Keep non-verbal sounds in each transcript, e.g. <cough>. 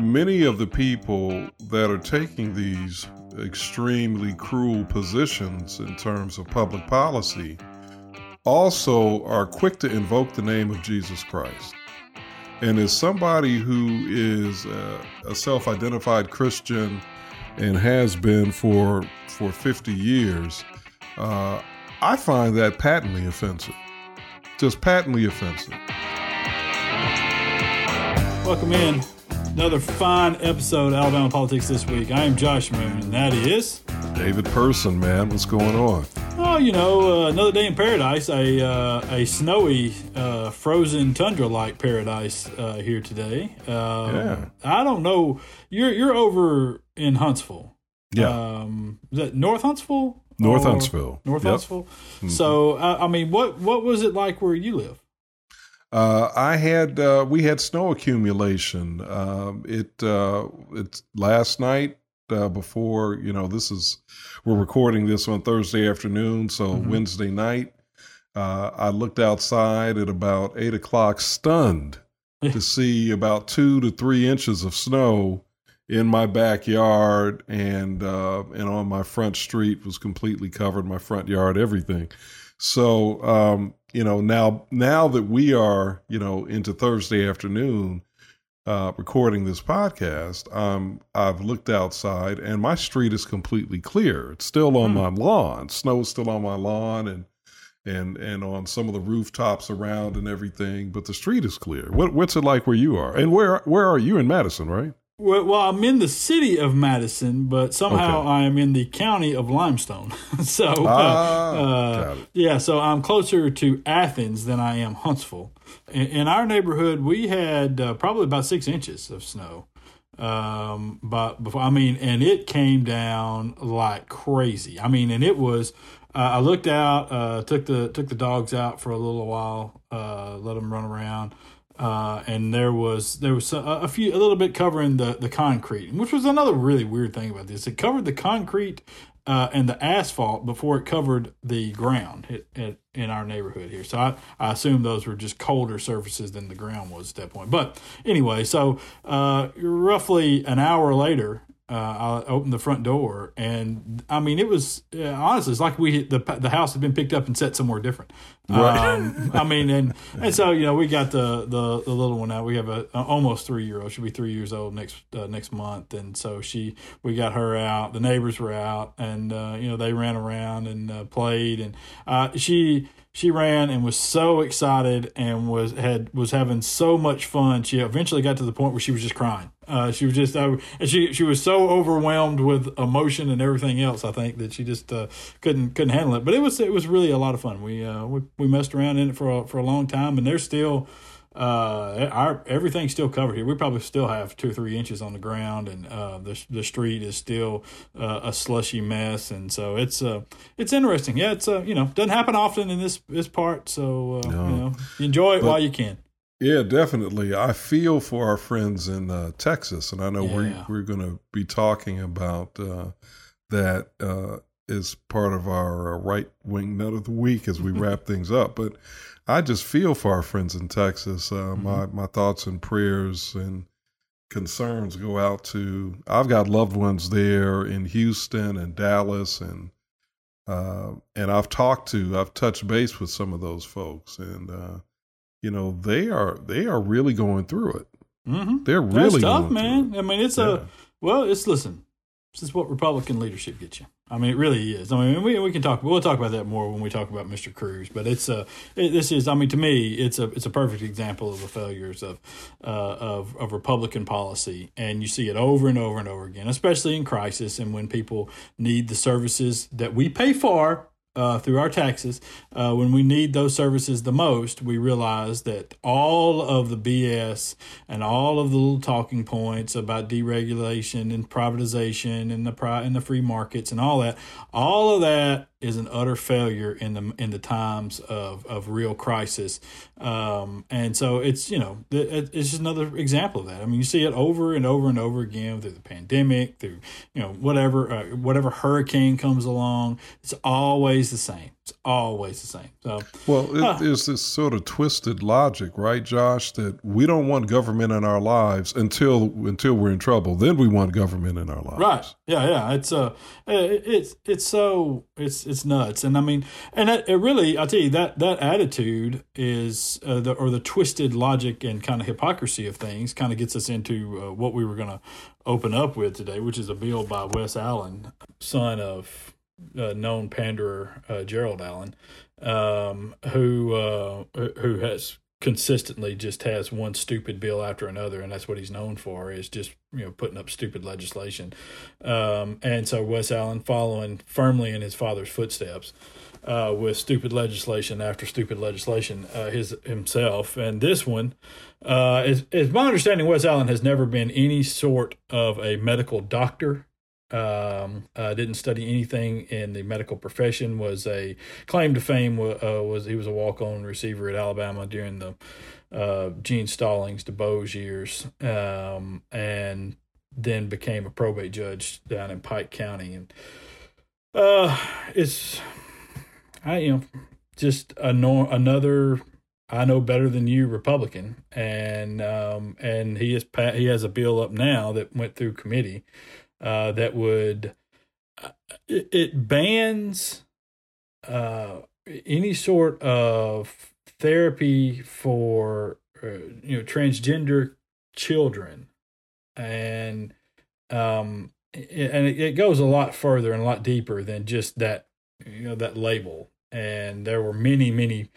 many of the people that are taking these extremely cruel positions in terms of public policy also are quick to invoke the name of Jesus Christ. And as somebody who is a, a self identified Christian and has been for, for 50 years, uh, I find that patently offensive. Just patently offensive. Welcome in. Another fine episode of Alabama Politics this week. I am Josh Moon, and that is David Person, man. What's going on? Oh, you know, uh, another day in paradise. A uh, a snowy, uh, frozen tundra-like paradise uh, here today. Um, Yeah. I don't know. You're you're over in Huntsville. Yeah. Um, is that North Huntsville? North Huntsville. North Yep. Huntsville. So, uh, I mean, what what was it like where you live? Uh, I had uh, we had snow accumulation. Um, it uh, it's last night uh, before you know this is we're recording this on Thursday afternoon, so Mhm. Wednesday night. Uh, I looked outside at about eight o'clock, stunned <laughs> to see about two to three inches of snow in my backyard and uh, and on my front street was completely covered. My front yard, everything. So um, you know now now that we are you know into Thursday afternoon uh, recording this podcast, um, I've looked outside and my street is completely clear. It's still on Hmm. my lawn. Snow is still on my lawn and and and on some of the rooftops around and everything, but the street is clear. What what's it like where you are? And where where are you in Madison, right? Well, well, I'm in the city of Madison, but somehow Okay. I am in the county of Limestone. <laughs> so, uh, Ah, uh, yeah, so I'm closer to Athens than I am Huntsville. In, in our neighborhood, we had uh, probably about six inches of snow. Um, but before, I mean, and it came down like crazy. I mean, and it was. Uh, I looked out, uh, took the took the dogs out for a little while, uh, let them run around uh, and there was there was a, a few a little bit covering the the concrete, which was another really weird thing about this. It covered the concrete uh, and the asphalt before it covered the ground it, it, in our neighborhood here. So I, I assume those were just colder surfaces than the ground was at that point. But anyway, so uh, roughly an hour later. Uh, I opened the front door, and I mean, it was uh, honestly, it's like we the the house had been picked up and set somewhere different. Right. Um, I mean, and and so you know, we got the the, the little one out. We have a, a almost three year old. She'll be three years old next uh, next month, and so she we got her out. The neighbors were out, and uh, you know they ran around and uh, played, and uh, she she ran and was so excited and was had was having so much fun. She eventually got to the point where she was just crying. Uh, she was just uh, she she was so overwhelmed with emotion and everything else. I think that she just uh, couldn't couldn't handle it. But it was it was really a lot of fun. We uh, we, we messed around in it for a, for a long time, and there's still uh our everything's still covered here we probably still have two or three inches on the ground and uh the, the street is still uh, a slushy mess and so it's uh it's interesting yeah it's uh you know doesn't happen often in this this part so uh, No. you know enjoy it But- while you can Yeah, definitely. I feel for our friends in uh, Texas, and I know Yeah. we're we're going to be talking about uh, that uh, as part of our uh, right wing nut of the week as we <laughs> wrap things up. But I just feel for our friends in Texas. Uh, My my thoughts and prayers and concerns go out to. I've got loved ones there in Houston and Dallas and. Uh, and I've talked to, I've touched base with some of those folks, and uh, you know they are they are really going through it. mm-hmm. They're that's really tough going man i mean it's it. a well it's listen this is what republican leadership gets you i mean it really is i mean we, we can talk we'll talk about that more when we talk about mr cruz but it's a it, this is i mean to me it's a it's a perfect example of the failures of uh, of of republican policy and you see it over and over and over again especially in crisis and when people need the services that we pay for uh, through our taxes, uh, when we need those services the most, we realize that all of the BS and all of the little talking points about deregulation and privatization and the pri- and the free markets and all that, all of that is an utter failure in the in the times of, of real crisis, um, and so it's you know it's just another example of that. I mean, you see it over and over and over again through the pandemic, through you know whatever uh, whatever hurricane comes along. It's always the same. It's always the same. So well, it uh, is this sort of twisted logic, right, Josh? That we don't want government in our lives until until we're in trouble. Then we want government in our lives. Right. Yeah. Yeah. It's uh, it's it's so it's it's nuts, and I mean, and it, it really, I tell you that that attitude is uh, the or the twisted logic and kind of hypocrisy of things kind of gets us into uh, what we were going to open up with today, which is a bill by Wes Allen, son of uh, known panderer uh, Gerald Allen, um, who uh, who has consistently just has one stupid bill after another, and that's what he's known for is just you know putting up stupid legislation. Um, and so Wes Allen, following firmly in his father's footsteps. Uh, with stupid legislation after stupid legislation uh, his himself. And this one, uh, is, is my understanding, Wes Allen has never been any sort of a medical doctor um, uh, didn't study anything in the medical profession. Was a claim to fame. Uh, was he was a walk on receiver at Alabama during the uh, Gene Stallings DuBose years, um, and then became a probate judge down in Pike County. And uh, it's I you know just a no, another I know better than you Republican, and um, and he is he has a bill up now that went through committee uh, that would uh, it, it bans uh, any sort of therapy for uh, you know transgender children. And um and it, it goes a lot further and a lot deeper than just that you know that label. And there were many many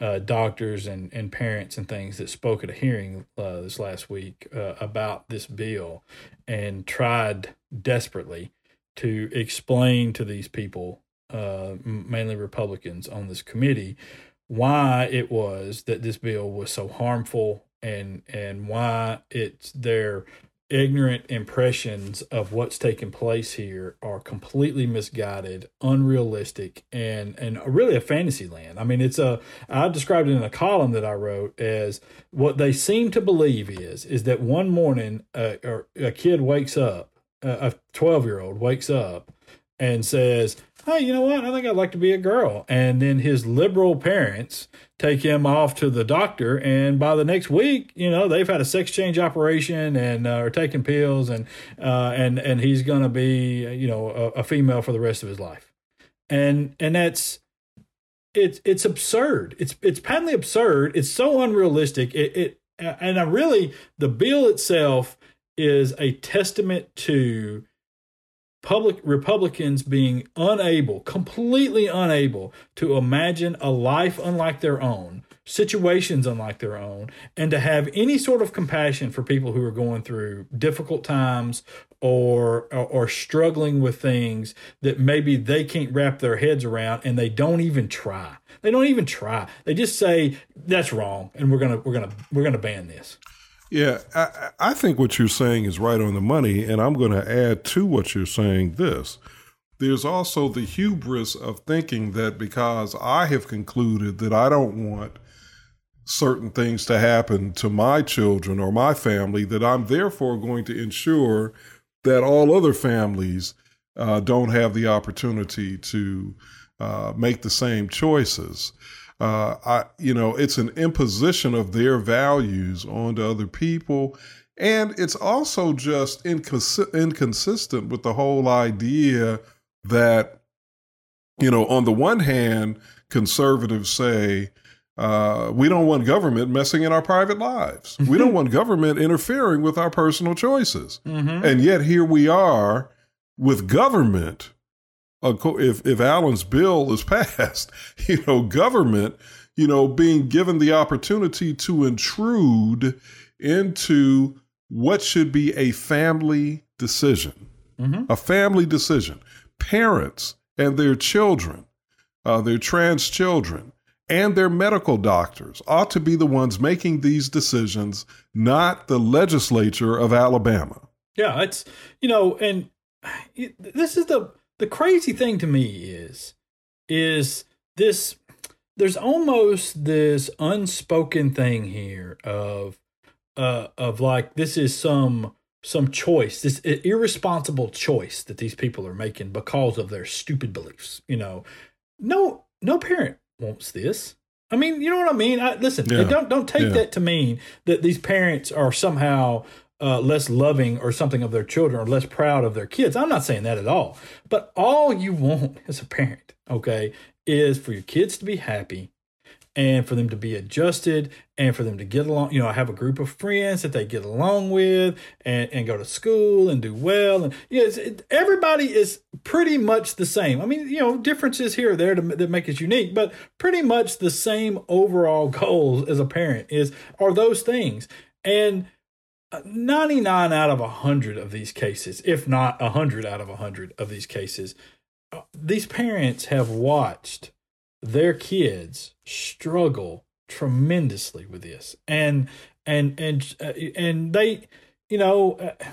uh, doctors and, and parents and things that spoke at a hearing uh, this last week uh, about this bill and tried desperately to explain to these people, uh, mainly Republicans on this committee, why it was that this bill was so harmful and and why it's their ignorant impressions of what's taking place here are completely misguided, unrealistic, and and really a fantasy land. I mean, it's a I described it in a column that I wrote as what they seem to believe is is that one morning uh, a, a kid wakes up, a twelve year old wakes up and says, hey, you know what? I think I'd like to be a girl. And then his liberal parents take him off to the doctor, and by the next week, you know, they've had a sex change operation and uh, are taking pills, and uh, and and he's going to be, you know, a, a female for the rest of his life. And and that's it's it's absurd. It's it's patently absurd. It's so unrealistic. It, it and I really the bill itself is a testament to public Republicans being unable, completely unable to imagine a life unlike their own, situations unlike their own, and to have any sort of compassion for people who are going through difficult times or, or, or struggling with things that maybe they can't wrap their heads around and they don't even try. They don't even try. They just say that's wrong and we're going to we're going to we're going to ban this. Yeah, I, I, think what you're saying is right on the money. And I'm going to add to what you're saying this. There's also the hubris of thinking that because I have concluded that I don't want certain things to happen to my children or my family, that I'm therefore going to ensure that all other families uh, don't have the opportunity to uh, make the same choices uh, I, you know, it's an imposition of their values onto other people. And it's also just incons- inconsistent with the whole idea that, you know, on the one hand, conservatives say, uh, we don't want government messing in our private lives. we don't want government interfering with our personal choices. Mm-hmm. And yet here we are with government if if Allen's bill is <laughs> passed, you know, government, you know, being given the opportunity to intrude into what should be a family decision, mm-hmm. a family decision. Parents and their children, uh, their trans children, and their medical doctors ought to be the ones making these decisions, not the legislature of Alabama. Yeah, it's you know, and this is the the crazy thing to me is is this there's almost this unspoken thing here of uh of like this is some some choice this irresponsible choice that these people are making because of their stupid beliefs you know no no parent wants this i mean you know what i mean I, listen yeah. don't don't take yeah. that to mean that these parents are somehow uh, less loving or something of their children or less proud of their kids. I'm not saying that at all. But all you want <laughs> as a parent okay is for your kids to be happy and for them to be adjusted and for them to get along you know I have a group of friends that they get along with and, and go to school and do well. And yes you know, everybody is pretty much the same. I mean you know differences here or there to, that make us unique but pretty much the same overall <laughs> goals as a parent is are those things. And 99 out of 100 of these cases if not 100 out of 100 of these cases uh, these parents have watched their kids struggle tremendously with this. And and and uh, and they you know uh,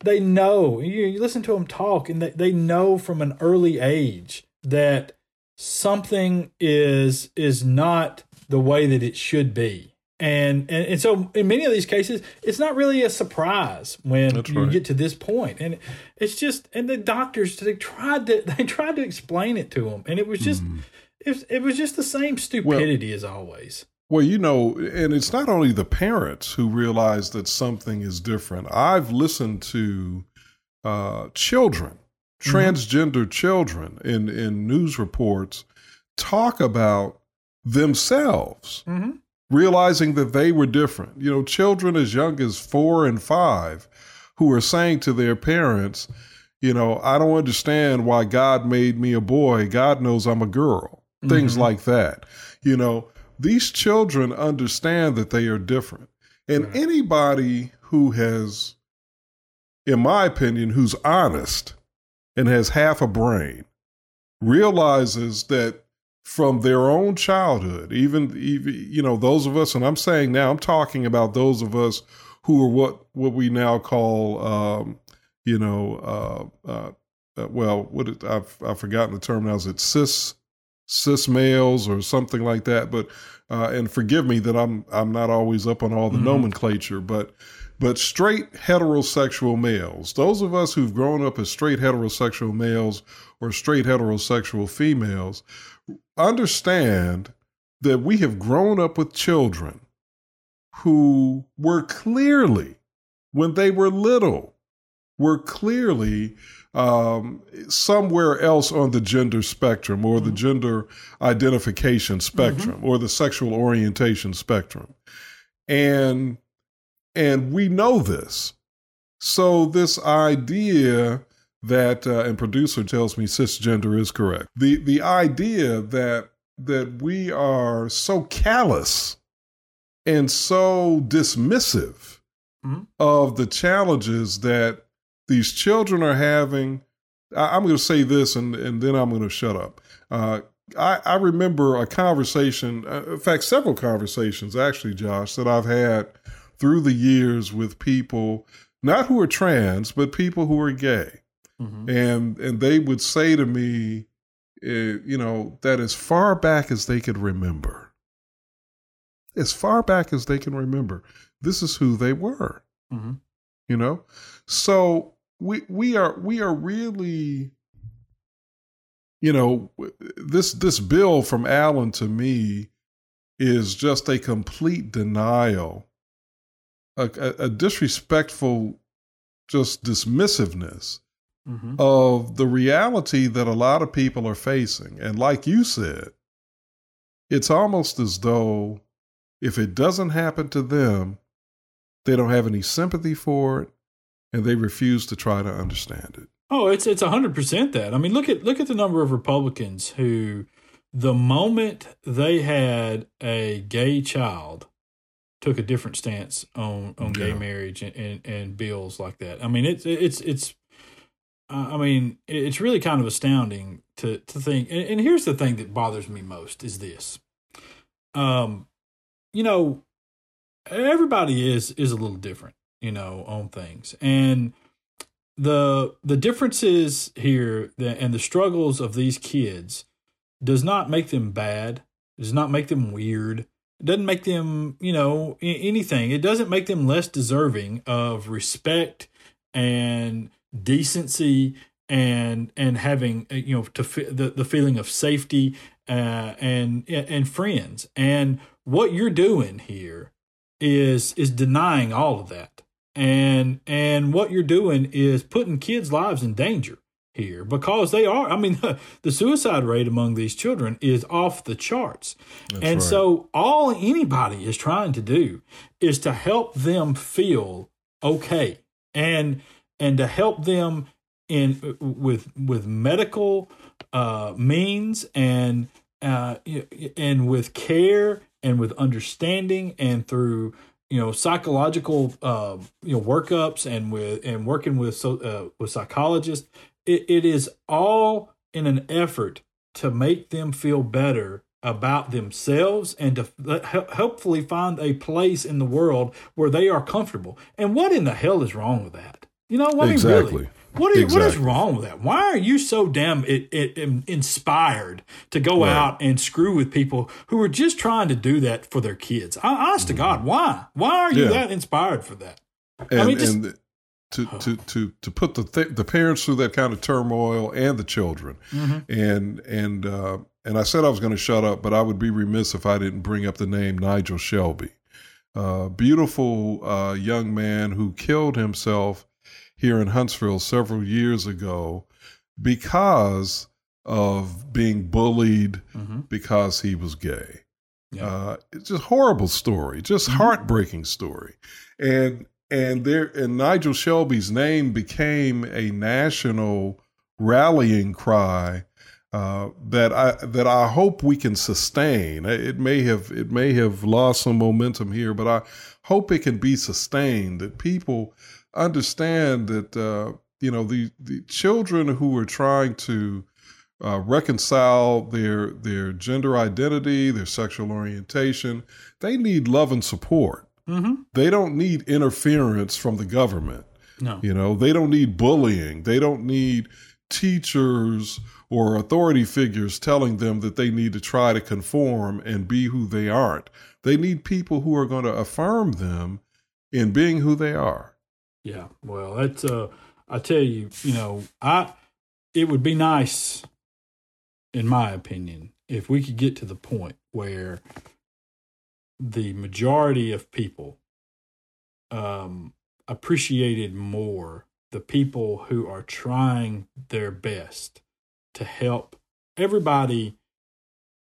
they know you, you listen to them talk and they, they know from an early age that something is is not the way that it should be and, and and so in many of these cases it's not really a surprise when That's you right. get to this point and it's just and the doctors they tried to <laughs> they tried to explain it to them and it was just mm it, it was just the same stupidity well, as always. Well, you know, and it's not only the parents who realize that something is different. I've listened to uh, children, mm-hmm. transgender children, in in news reports talk about themselves. Mm-hmm. Realizing that they were different. You know, children as young as four and five who are saying to their parents, you know, I don't understand why God made me a boy. God knows I'm a girl things mm-hmm. like that. You know, these children understand that they are different. And right. anybody who has, in my opinion, who's honest and has half a brain realizes that from their own childhood, even, even you know, those of us, and I'm saying now, I'm talking about those of us who are what what we now call, um, you know, uh, uh, uh, well, what I've I've forgotten the term now. Is it cis cis males or something like that. But uh, and forgive me that I'm I'm not always up on all the mm-hmm. nomenclature, but but straight heterosexual males, those of us who've grown up as straight heterosexual males or straight heterosexual females, understand that we have grown up with children who were clearly, when they were little, were clearly um, somewhere else on the gender spectrum or the mm-hmm. gender identification spectrum mm-hmm. or the sexual orientation spectrum. And and we know this. So this idea that uh, and producer tells me cisgender is correct. The the idea that that we are so callous and so dismissive mm-hmm. of the challenges that these children are having. I, am going to say this, and and then I'm going to shut up. Uh, I, I remember a conversation, uh, in fact, several conversations actually, Josh, that I've had through the years with people, not who are trans, but people who are gay, mm-hmm. and and they would say to me, uh, you know, that as far back as they could remember, as far back as they can remember, this is who they were. Mm-hmm. You know, so we we are we are really you know this this bill from Allen to me is just a complete denial a, a, a disrespectful just dismissiveness mm-hmm. of the reality that a lot of people are facing and like you said it's almost as though if it doesn't happen to them they don't have any sympathy for it and they refuse to try to understand it. Oh, it's it's hundred percent that. I mean, look at look at the number of Republicans who, the moment they had a gay child, took a different stance on on yeah. gay marriage and, and, and bills like that. I mean, it's it's it's. I mean, it's really kind of astounding to to think. And, and here's the thing that bothers me most is this. Um, you know, everybody is is a little different you know, on things. And the the differences here and the struggles of these kids does not make them bad, does not make them weird. It doesn't make them, you know, anything. It doesn't make them less deserving of respect and decency and and having uh, you know to the the feeling of safety uh, and and friends. And what you're doing here is is denying all of that. And and what you're doing is putting kids' lives in danger here because they are. I mean, <laughs> the suicide rate among these children is off the charts. That's and right. so, all anybody is trying to do is to help them feel okay and and to help them in with with medical uh, means and uh, and with care and with understanding and through you know psychological uh, you know workups and with and working with so uh, with psychologists it, it is all in an effort to make them feel better about themselves and to hopefully find a place in the world where they are comfortable. And what in the hell is wrong with that? You know, what I mean, exactly. really, what is, exactly. what is wrong with that? Why are you so damn it, it, it inspired to go right. out and screw with people who are just trying to do that for their kids? Honest mm-hmm. to God, why? Why are you yeah. that inspired for that? And, I mean, just, and to, to, to, to put the th- the parents through that kind of turmoil and the children, mm-hmm. and and uh, and I said I was going to shut up, but I would be remiss if I didn't bring up the name Nigel Shelby, uh, beautiful uh, young man who killed himself here in Huntsville several years ago because of being bullied mm-hmm. because he was gay. Yeah. Uh, it's just horrible story, just mm-hmm. heartbreaking story, and and there and Nigel Shelby's name became a national rallying cry uh, that I that I hope we can sustain. It may have it may have lost some momentum here, but I hope it can be sustained. That people understand that uh, you know the the children who are trying to uh, reconcile their their gender identity, their sexual orientation, they need love and support. Mm-hmm. They don't need interference from the government. No, you know they don't need bullying. They don't need teachers or authority figures telling them that they need to try to conform and be who they aren't. They need people who are going to affirm them in being who they are. Yeah, well, that's uh, I tell you, you know, I it would be nice, in my opinion, if we could get to the point where the majority of people um, appreciated more the people who are trying their best to help everybody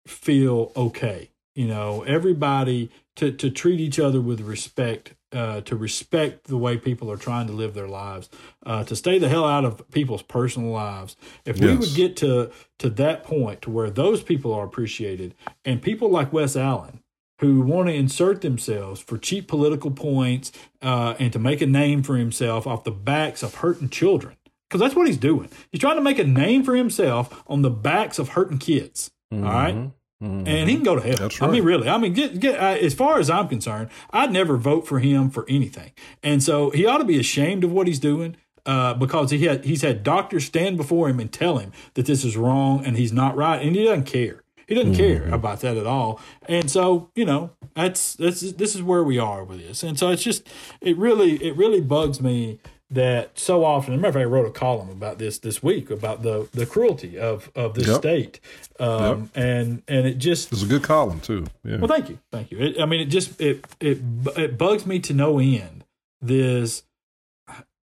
feel okay. You know, everybody to, to treat each other with respect uh, to respect the way people are trying to live their lives, uh, to stay the hell out of people's personal lives. If we would get to to that point to where those people are appreciated, and people like Wes Allen who want to insert themselves for cheap political points uh, and to make a name for himself off the backs of hurting children, because that's what he's doing. He's trying to make a name for himself on the backs of hurting kids. Mm-hmm. All right. Mm-hmm. And he can go to hell. Right. I mean, really. I mean, get, get, uh, as far as I'm concerned, I'd never vote for him for anything. And so he ought to be ashamed of what he's doing uh, because he had he's had doctors stand before him and tell him that this is wrong and he's not right, and he doesn't care. He doesn't mm-hmm. care about that at all. And so, you know, that's that's this is where we are with this. And so it's just it really it really bugs me that so often. I remember, I wrote a column about this this week about the the cruelty of of this yep. state, um, yep. and and it just it's a good column too. Yeah. Well, thank you, thank you. It, I mean, it just it it it bugs me to no end. This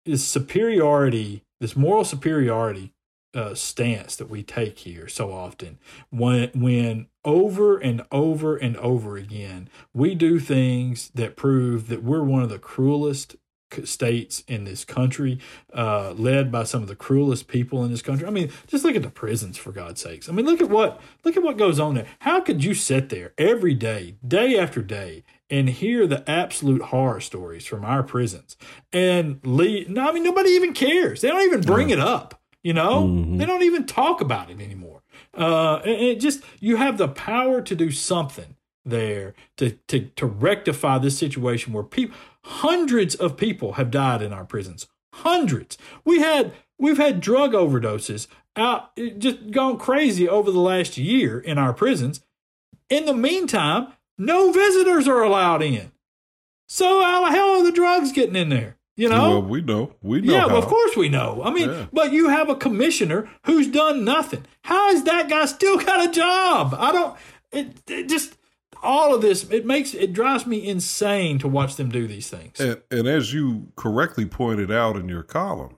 this superiority, this moral superiority uh, stance that we take here so often when when over and over and over again we do things that prove that we're one of the cruelest states in this country, uh, led by some of the cruelest people in this country. I mean, just look at the prisons for God's sakes. I mean, look at what look at what goes on there. How could you sit there every day, day after day, and hear the absolute horror stories from our prisons and leave? No, I mean, nobody even cares. They don't even bring it up. You know, mm-hmm. they don't even talk about it anymore. Uh, and it just you have the power to do something there to to to rectify this situation where people hundreds of people have died in our prisons hundreds we had we've had drug overdoses out just gone crazy over the last year in our prisons. In the meantime, no visitors are allowed in. So how the hell are the drugs getting in there? You know? Well, we know. We know. Yeah, how. of course we know. I mean, Yeah. but you have a commissioner who's done nothing. How has that guy still got a job? I don't. It, it just all of this. It makes it drives me insane to watch them do these things. And, and as you correctly pointed out in your column,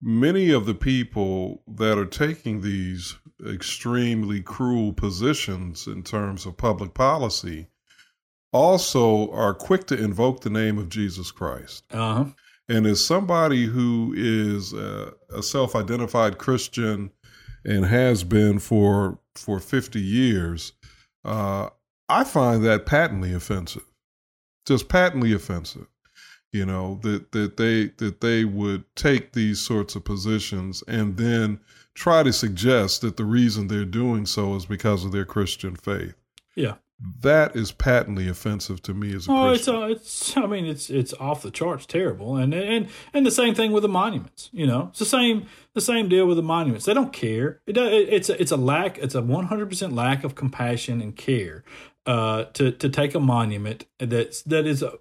many of the people that are taking these extremely cruel positions in terms of public policy also are quick to invoke the name of Jesus Christ. Uh huh. And as somebody who is a, a self-identified Christian and has been for for 50 years, uh, I find that patently offensive. Just patently offensive. You know that that they that they would take these sorts of positions and then try to suggest that the reason they're doing so is because of their Christian faith. Yeah. That is patently offensive to me as a Oh, it's uh, it's. I mean, it's it's off the charts, terrible, and and and the same thing with the monuments. You know, it's the same the same deal with the monuments. They don't care. It, does- it it's a, it's a lack. It's a one hundred percent lack of compassion and care. Uh, to to take a monument that's that is a.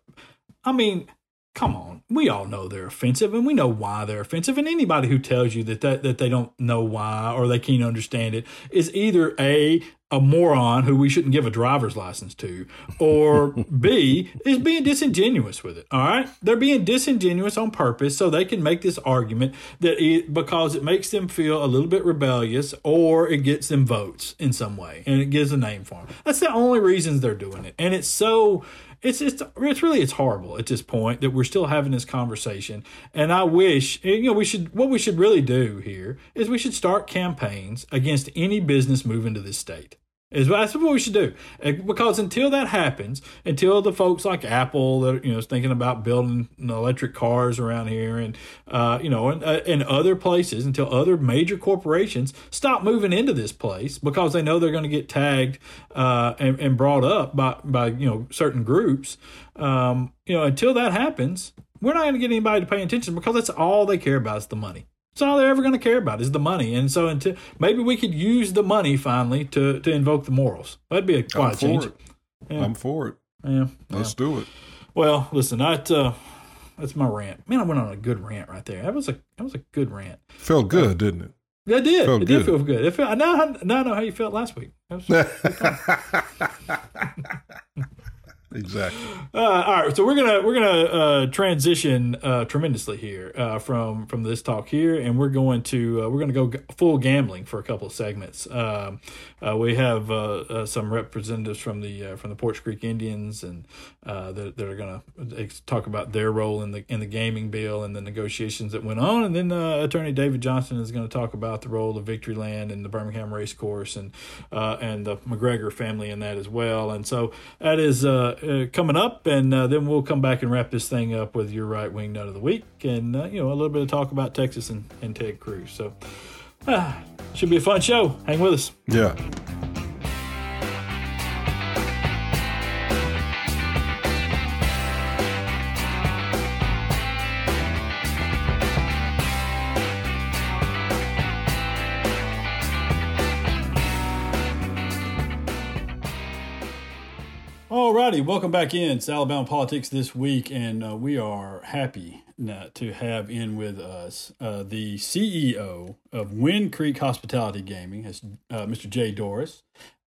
I mean, come on. We all know they're offensive, and we know why they're offensive. And anybody who tells you that that, that they don't know why or they can't understand it is either a a moron who we shouldn't give a driver's license to, or <laughs> B is being disingenuous with it. All right, they're being disingenuous on purpose so they can make this argument that it, because it makes them feel a little bit rebellious, or it gets them votes in some way, and it gives a name for them. That's the only reasons they're doing it, and it's so it's it's it's really it's horrible at this point that we're still having this conversation. And i wish you know we should what we should really do here is we should start campaigns against any business moving to this state is that's what we should do. Because until that happens until the folks like apple that you know is thinking about building electric cars around here and uh, you know and, uh, and other places until other major corporations stop moving into this place because they know they're going to get tagged uh, and, and brought up by by you know certain groups um, you know until that happens we're not going to get anybody to pay attention because that's all they care about is the money that's all they're ever going to care about is the money and so until maybe we could use the money finally to to invoke the morals that'd be a I'm quite a change it. I'm for it. yeah, Let's do it. well, listen, that uh, that's my rant. Man, I went on a good rant right there. That was a that was a good rant. Felt good, didn't it? Yeah, it did. Felt it did feel good. It felt, now, I- now I know how you felt last week. Was- <laughs> exactly. Uh, all right, so we're gonna we're gonna uh, transition uh, tremendously here uh, from from this talk here, and we're going to uh, we're gonna go g- full gambling for a couple of segments. Um, uh, we have some representatives from the from the Poarch Creek Indians, and uh, that, that are gonna talk about their role in the in the gaming bill and the negotiations that went on, and then uh, Attorney David Johnson is going to talk about the role of Victory Land and the Birmingham Race Course and uh, and the McGregor family in that as well. And so that is uh, uh, coming up, and uh, then we'll come back and wrap this thing up with your right wing nut of the week, and you know a little bit of talk about Texas and, and Ted Cruz. So <sighs> should be a fun show. Hang with us. Yeah. Welcome back in. It's Alabama Politics this week, and uh, we are happy to have in with us uh, the CEO of Wind Creek Hospitality Gaming, uh, Mr. Jay Dorris.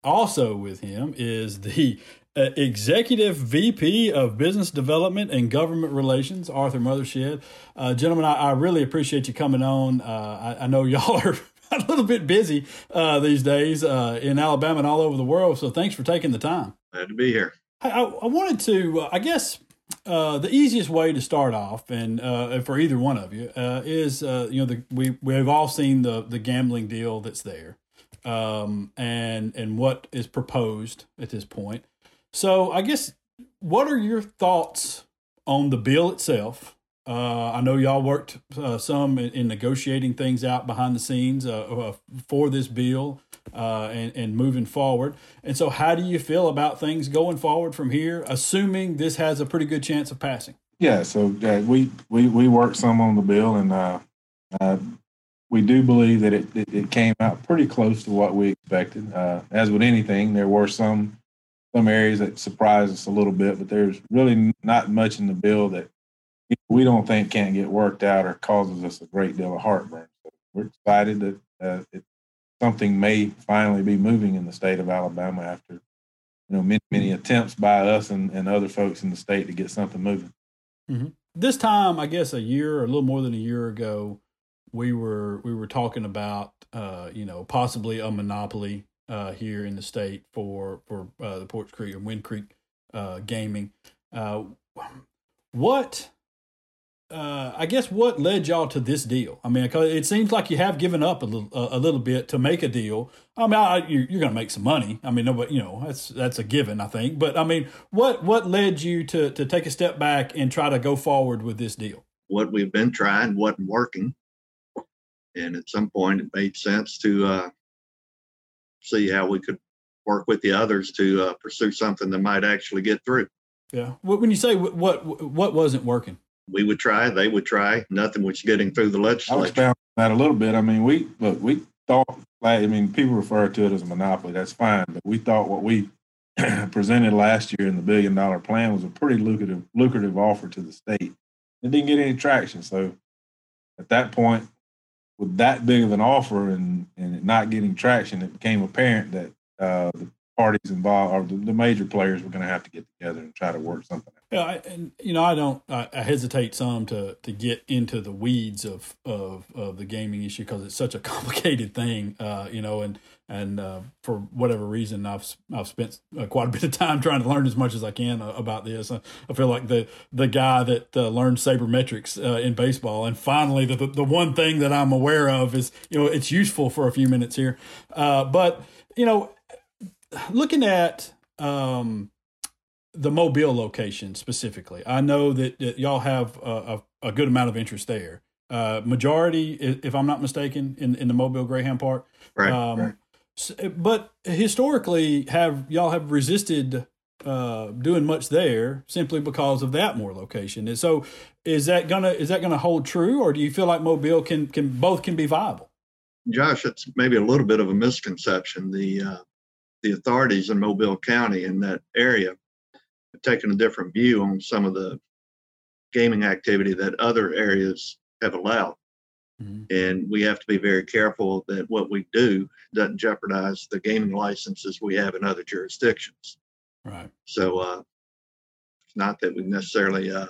Also with him is the uh, Executive VP of Business Development and Government Relations, Arthur Mothershed. Uh, gentlemen, I, I really appreciate you coming on. Uh, I, I know y'all <laughs> are a little bit busy uh, these days uh, in Alabama and all over the world, so thanks for taking the time. Glad to be here. I, I I wanted to, uh, I guess, uh, the easiest way to start off, and uh, for either one of you, uh, is uh, you know the, we we've all seen the the gambling deal that's there, um, and and what is proposed at this point. So I guess, what are your thoughts on the bill itself? Uh, I know y'all worked uh, some in, in negotiating things out behind the scenes uh, uh, for this bill uh, and, and moving forward. And so, how do you feel about things going forward from here, assuming this has a pretty good chance of passing? Yeah, so uh, we we we worked some on the bill, and uh, uh, we do believe that it, it, it, came out pretty close to what we expected. Uh, as with anything, there were some some areas that surprised us a little bit, but there's really not much in the bill that we don't think can't get worked out or causes us a great deal of heartburn. So we're excited that uh, it, something may finally be moving in the state of Alabama after you know many many attempts by us and, and other folks in the state to get something moving. Mm-hmm. This time, I guess a year or a little more than a year ago, we were we were talking about uh, you know possibly a monopoly uh, here in the state for for uh, the Poarch Creek or Wind Creek uh, gaming. Uh, what uh, I guess what led y'all to this deal? I mean, it seems like you have given up a little, a little bit to make a deal. I mean, I, you're, you're going to make some money. I mean, nobody, you know, that's that's a given, I think. But I mean, what what led you to to take a step back and try to go forward with this deal? What we've been trying wasn't working, and at some point, it made sense to uh, see how we could work with the others to uh, pursue something that might actually get through. Yeah. When you say what what wasn't working? We would try, they would try. Nothing was getting through the legislature. I expound that a little bit. I mean, we look, we thought, like I mean, people refer to it as a monopoly. That's fine, but we thought what we <clears throat> presented last year in the billion dollar plan was a pretty lucrative lucrative offer to the state. It didn't get any traction. So at that point, with that big of an offer and and it not getting traction, it became apparent that uh, the parties involved or the, the major players were going to have to get together and try to work something. Yeah, I, and you know, I don't. I, I, hesitate some to to get into the weeds of of, of the gaming issue because it's such a <laughs> complicated thing. Uh, you know, and and uh, for whatever reason, I've I've spent uh, quite a bit of time <laughs> trying to learn as much as I can uh, about this. I, I feel like the the guy that uh, learned sabermetrics uh, in baseball, and finally, the, the, one thing that I'm aware of is you know it's useful for a few minutes here, but you know, looking at um, the Mobile location specifically, I know that, that y'all have a, a, a, good amount of interest there. Uh, majority, if I'm not mistaken, in, in the Mobile Greyhound Park. Right, um, right. But historically, have y'all have resisted uh, doing much there simply because of the Atmore location. And so, is that gonna is that gonna hold true, or do you feel like Mobile can can both can be viable? Josh, it's maybe a little bit of a misconception. The uh, the authorities in Mobile County in that area taken a different view on some of the gaming activity that other areas have allowed. Mm-hmm. And we have to be very careful that what we do doesn't jeopardize the gaming licenses we have in other jurisdictions. Right. So uh, it's not that we necessarily uh,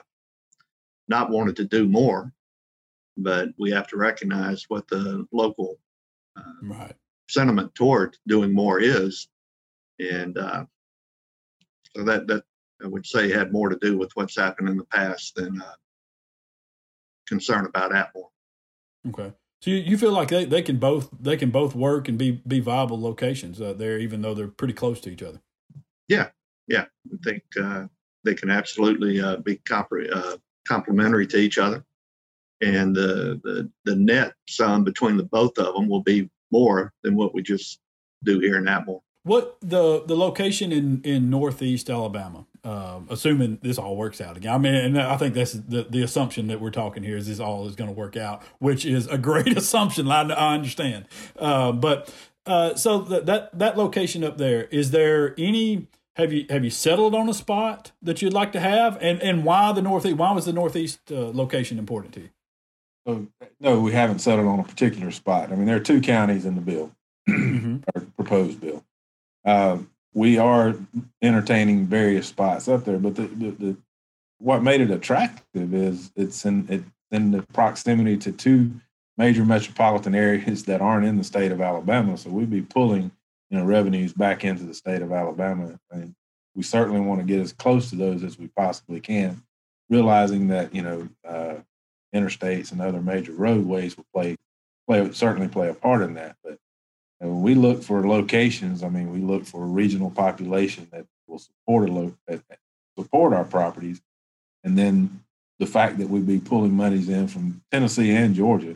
not wanted to do more, but we have to recognize what the local uh, right. sentiment toward doing more is and uh, so that that I would say had more to do with what's happened in the past than uh, concern about Atmore. Okay, so you, you feel like they, they can both they can both work and be be viable locations uh, there, even though they're pretty close to each other. Yeah, yeah, I think uh, they can absolutely uh, be uh, complementary to each other, and the, the the net sum between the both of them will be more than what we just do here in Atmore. What the the location in in Northeast Alabama? Um, assuming this all works out again. I mean, and I think that's the the assumption that we're talking here is this all is going to work out, which is a <laughs> great assumption. I, I understand, uh, but uh, so that that that location up there is there any? Have you have you settled on a spot that you'd like to have, and and why the northeast? Why was the northeast uh, location important to you? So, no, we haven't settled on a particular spot. I mean, there are two counties in the bill, <clears throat> mm-hmm. or proposed bill. Uh, we are entertaining various spots up there, but the, the, the, what made it attractive is it's in in the proximity to two major metropolitan areas that aren't in the state of Alabama. So we'd be pulling you know revenues back into the state of Alabama, and we certainly want to get as close to those as we possibly can, realizing that you know uh, interstates and other major roadways will play play certainly play a part in that, but when we look for locations, I mean, we look for a regional population that will support a lo- support our properties, and then the fact that we'd be pulling monies in from Tennessee and Georgia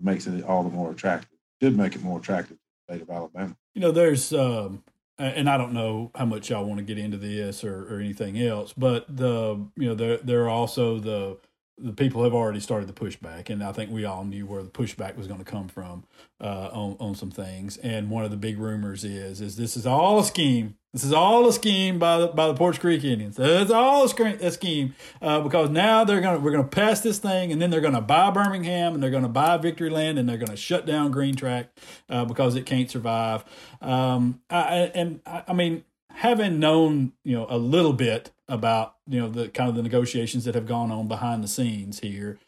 makes it all the more attractive. Should make it more attractive to the state of Alabama. You know, there's um, and I don't know how much y'all want to get into this or, or anything else, but the you know there there are also the the people have already started the pushback, and I think we all knew where the pushback was going to come from uh, on on some things. And one of the big rumors is is this is all a scheme. This is all a scheme by the by the Poarch Creek Indians. It's all a, scheme uh, because now they're gonna we're gonna pass this thing, and then they're gonna buy Birmingham, and they're gonna buy Victory Land, and they're gonna shut down Greenetrack uh, because it can't survive. Um, I, and I, I mean, having known you know a little bit about you know the kind of the negotiations that have gone on behind the scenes here,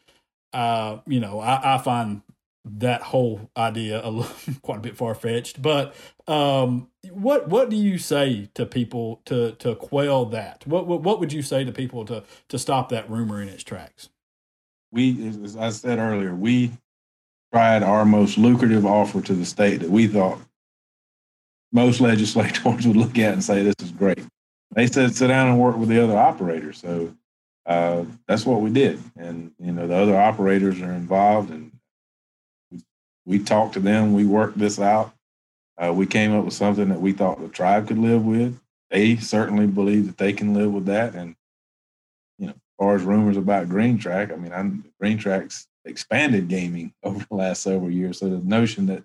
uh, you know I, I find that whole idea a little, <laughs> quite a bit far fetched. But um, what what do you say to people to to quell that? What, what what would you say to people to to stop that rumor in its tracks? We, as I said earlier, we tried our most lucrative offer to the state that we thought most legislators <laughs> would look at and say this is great. They said sit down and work with the other operators. So uh, that's what we did, and you know the other operators are involved, and we, we talked to them. We worked this out. Uh, we came up with something that we thought the tribe could live with. They certainly believe that they can live with that, and you know, as far as rumors about Greenetrack, I mean, I'm, Greenetrack's expanded gaming <laughs> over the last several years. So the notion that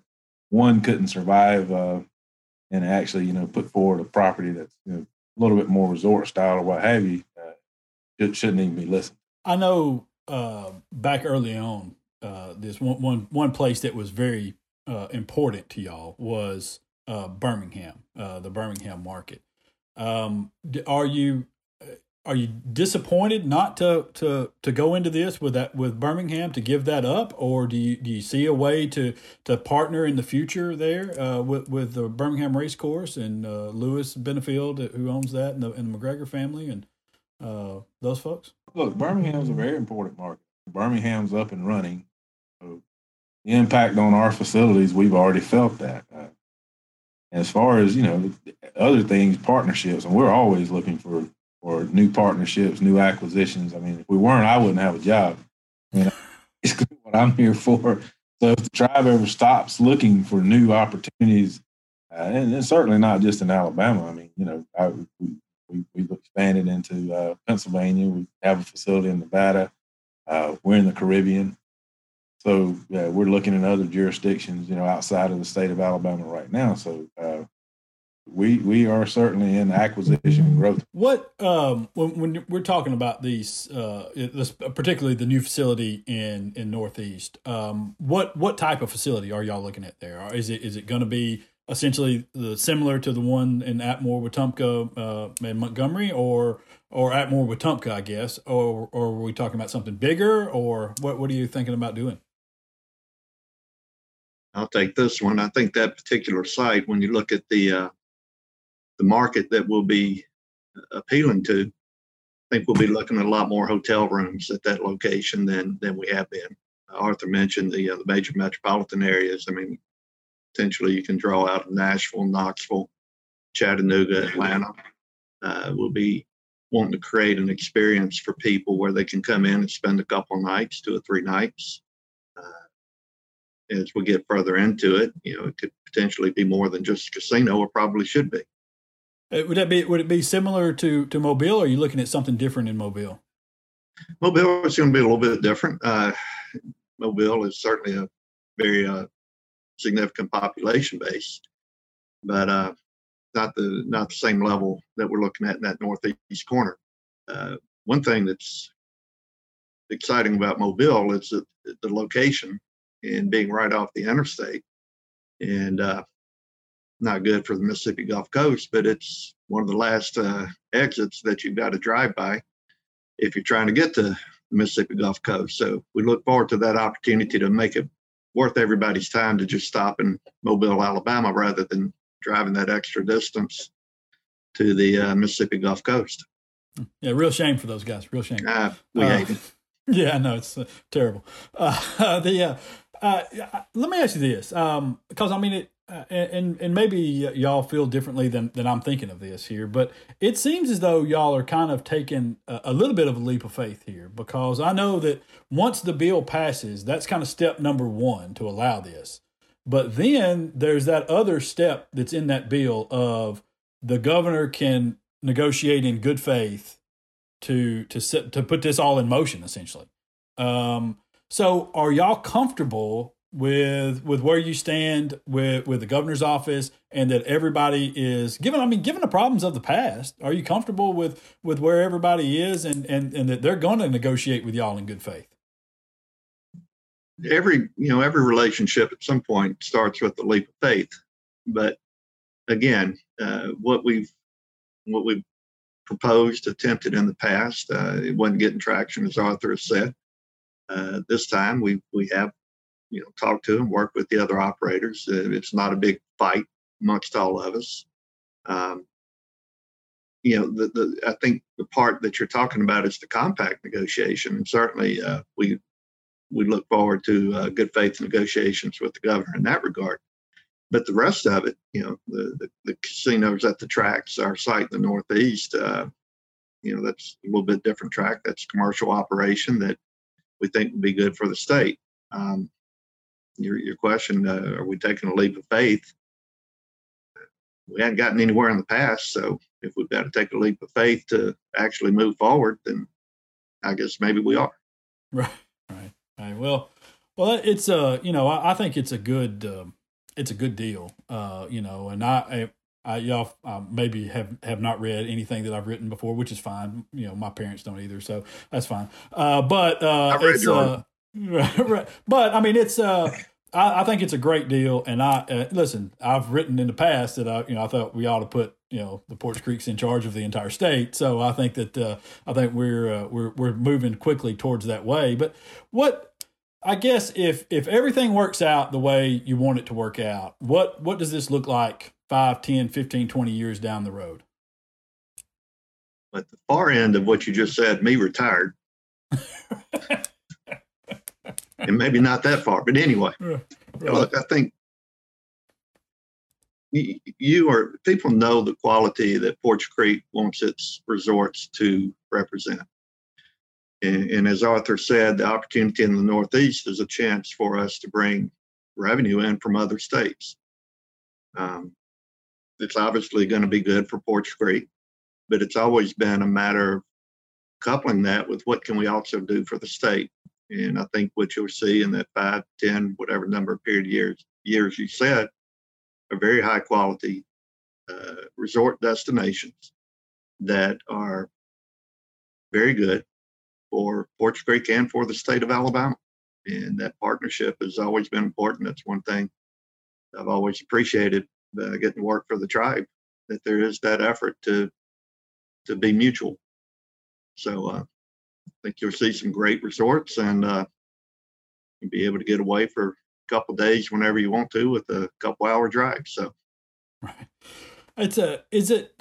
one couldn't survive uh, and actually, you know, put forward a property that's you know, little bit more resort style or what have you, uh, it shouldn't even be listened. I know uh, back early on, uh, this one, one one place that was very uh, important to y'all was uh, Birmingham, uh, the Birmingham market. Um, are you are you disappointed not to to to go into this with that with Birmingham to give that up, or do you do you see a way to to partner in the future there uh, with with the Birmingham Race Course and uh, Lewis Benefield, who owns that, and the, and the McGregor family and uh, those folks? Look, Birmingham's a very important market. Birmingham's up and running. The impact on our facilities, we've already felt that. Uh, as far as you know, other things, partnerships, and we're always looking for or new partnerships, new acquisitions. I mean, if we weren't, I wouldn't have a job. You know, <laughs> it's what I'm here for. So if the tribe ever stops looking for new opportunities, uh, and it's certainly not just in Alabama. I mean, you know, I, we, we, we've expanded into uh, Pennsylvania. We have a facility in Nevada. Uh, we're in the Caribbean. So we're looking in other jurisdictions, you know, outside of the state of Alabama right now. So uh, we we are certainly in acquisition growth. What um, when when we're talking about these, uh, this particularly the new facility in in Northeast, um, what what type of facility are y'all looking at there? Is it is it going to be essentially the similar to the one in Atmore Wetumpka uh, and Montgomery, or or Atmore Wetumpka, I guess, or or are we talking about something bigger, or what what are you thinking about doing? I'll take this one. I think that particular site, when you look at the uh, the market that we'll be appealing to, I think we'll be looking at a lot more hotel rooms at that location than than we have been. Uh, Arthur mentioned the uh, the major metropolitan areas. I mean, potentially you can draw out of Nashville, Knoxville, Chattanooga, Atlanta. Uh, we'll be wanting to create an experience for people where they can come in and spend a couple nights, two or three nights. Uh, as we get further into it, you know, it could potentially be more than just a casino, It probably should be. Uh, would that be would it be similar to to Mobile? Or are you looking at something different in Mobile? Mobile is going to be a little bit different. Uh, Mobile is certainly a very uh, significant population base, but uh, not the not the same level that we're looking at in that northeast corner. Uh, one thing that's exciting about Mobile is that the location and being right off the interstate, and uh, not good for the Mississippi Gulf Coast, but it's one of the last uh, exits that you've got to drive by if you're trying to get to the Mississippi Gulf Coast. So we look forward to that opportunity to make it worth everybody's time to just stop in Mobile, Alabama, rather than driving that extra distance to the uh, Mississippi Gulf Coast. Yeah, real shame for those guys. Real shame. Uh, we uh, hate it. <laughs> Yeah, no, it's uh, terrible. Uh, <laughs> the uh, let me ask you this, um, because I mean it uh, and and maybe y'all feel differently than than I'm thinking of this here, but it seems as though y'all are kind of taking a, a, little bit of a leap of faith here because I know that once the bill passes, that's kind of step number one to allow this. But then there's that other step that's in that bill of the governor can negotiate in good faith to to set, to put this all in motion essentially. Um, so are y'all comfortable with with where you stand with with the governor's office and that everybody is given I mean given the problems of the past, are you comfortable with with where everybody is and and and that they're going to negotiate with y'all in good faith? Every you know every relationship at some point starts with the leap of faith, but again, uh, what we've what we've proposed, attempted in the past, uh, it wasn't getting traction, as Arthur has said. Uh, this time, we we have you know talk to and work with the other operators. Uh, it's not a big fight amongst all of us. Um, you know, the, the I think the part that you're talking about is the compact negotiation, and certainly uh, we we look forward to uh, good faith negotiations with the governor in that regard. But the rest of it, you know, the, the, the casinos at the tracks, our site in the Northeast, uh, you know, that's a little bit different track. That's commercial operation that we think would be good for the state. Um, your, your question, uh, are we taking a leap of faith? We hadn't gotten anywhere in the past. So if we've got to take a leap of faith to actually move forward, then I guess maybe we are. <laughs> Right. Right. Right. Well, well, it's a, uh, you know, I, I think it's a good, um, it's a good deal. Uh, you know, and I, I, I y'all uh, maybe have have not read anything that I've written before, which is fine. You know, my parents don't either, so that's fine. Uh, but uh, it's uh, right, but I mean, it's uh, I, I, think it's a great deal. And I uh, listen, I've written in the past that I, you know, I thought we ought to put you know the Poarch Creeks in charge of the entire state. So I think that uh, I think we're uh, we're we're moving quickly towards that way. But what I guess if if everything works out the way you want it to work out, what what does this look like 5, 10, 15, 20 years down the road? At the far end of what you just said, me retired. <laughs> and maybe not that far, but anyway. Right. Look, I think you, are people know the quality that Poarch Creek wants its resorts to represent. And, and, as Arthur said, the opportunity in the Northeast is a chance for us to bring revenue in from other states. Um, it's obviously going to be good for Poarch Creek, but it's always been a matter of coupling that with what can we also do for the state. And I think what you'll see in that five, ten, whatever number of period years years you said, are very high quality uh, resort destinations that are very good for Poarch Creek and for the state of Alabama. And that partnership has always been important. That's one thing I've always appreciated uh, getting to work for the tribe, that there is that effort to to be mutual. So uh, I think you'll see some great resorts and uh, be able to get away for a couple days whenever you want to with a couple hour drive. So, right. It's a, is it,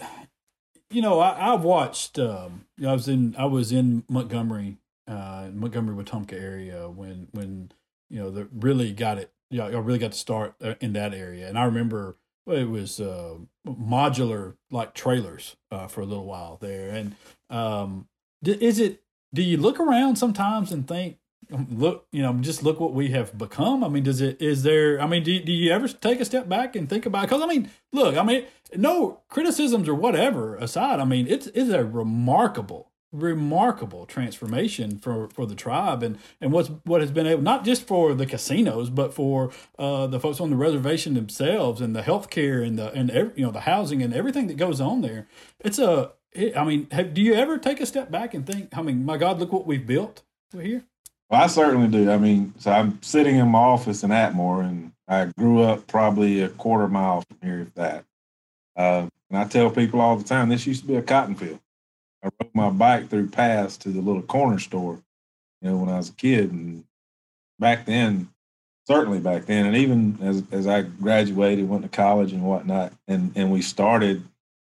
you know, I, have watched. Um, I was in I was in Montgomery, uh, Montgomery Wetumpka area when when you know the really got it. Yeah, you know, I really got to start uh, in that area, and I remember it was uh, modular like trailers uh, for a little while there. And um, is it? Do you look around sometimes and think, look, you know, just look what we have become. I mean, does it, is there, I mean, do, do you ever take a step back and think about, cause I mean, look, I mean, no criticisms or whatever aside, I mean, it's, it's a remarkable, remarkable transformation for, for the tribe and, and what's, what has been able, not just for the casinos, but for, uh, the folks on the reservation themselves and the healthcare and the, and every, you know, the housing and everything that goes on there. It's a, I mean, have, do you ever take a step back and think, I mean, my God, look what we've built here? Well, I certainly do. I mean, so I'm sitting in my office in Atmore, and I grew up probably a quarter mile from here, if that. Uh, and I tell people all the time, this used to be a cotton field. I rode my bike through paths to the little corner store, you know, when I was a kid. And back then, certainly back then, and even as as I graduated, went to college and whatnot, and and we started,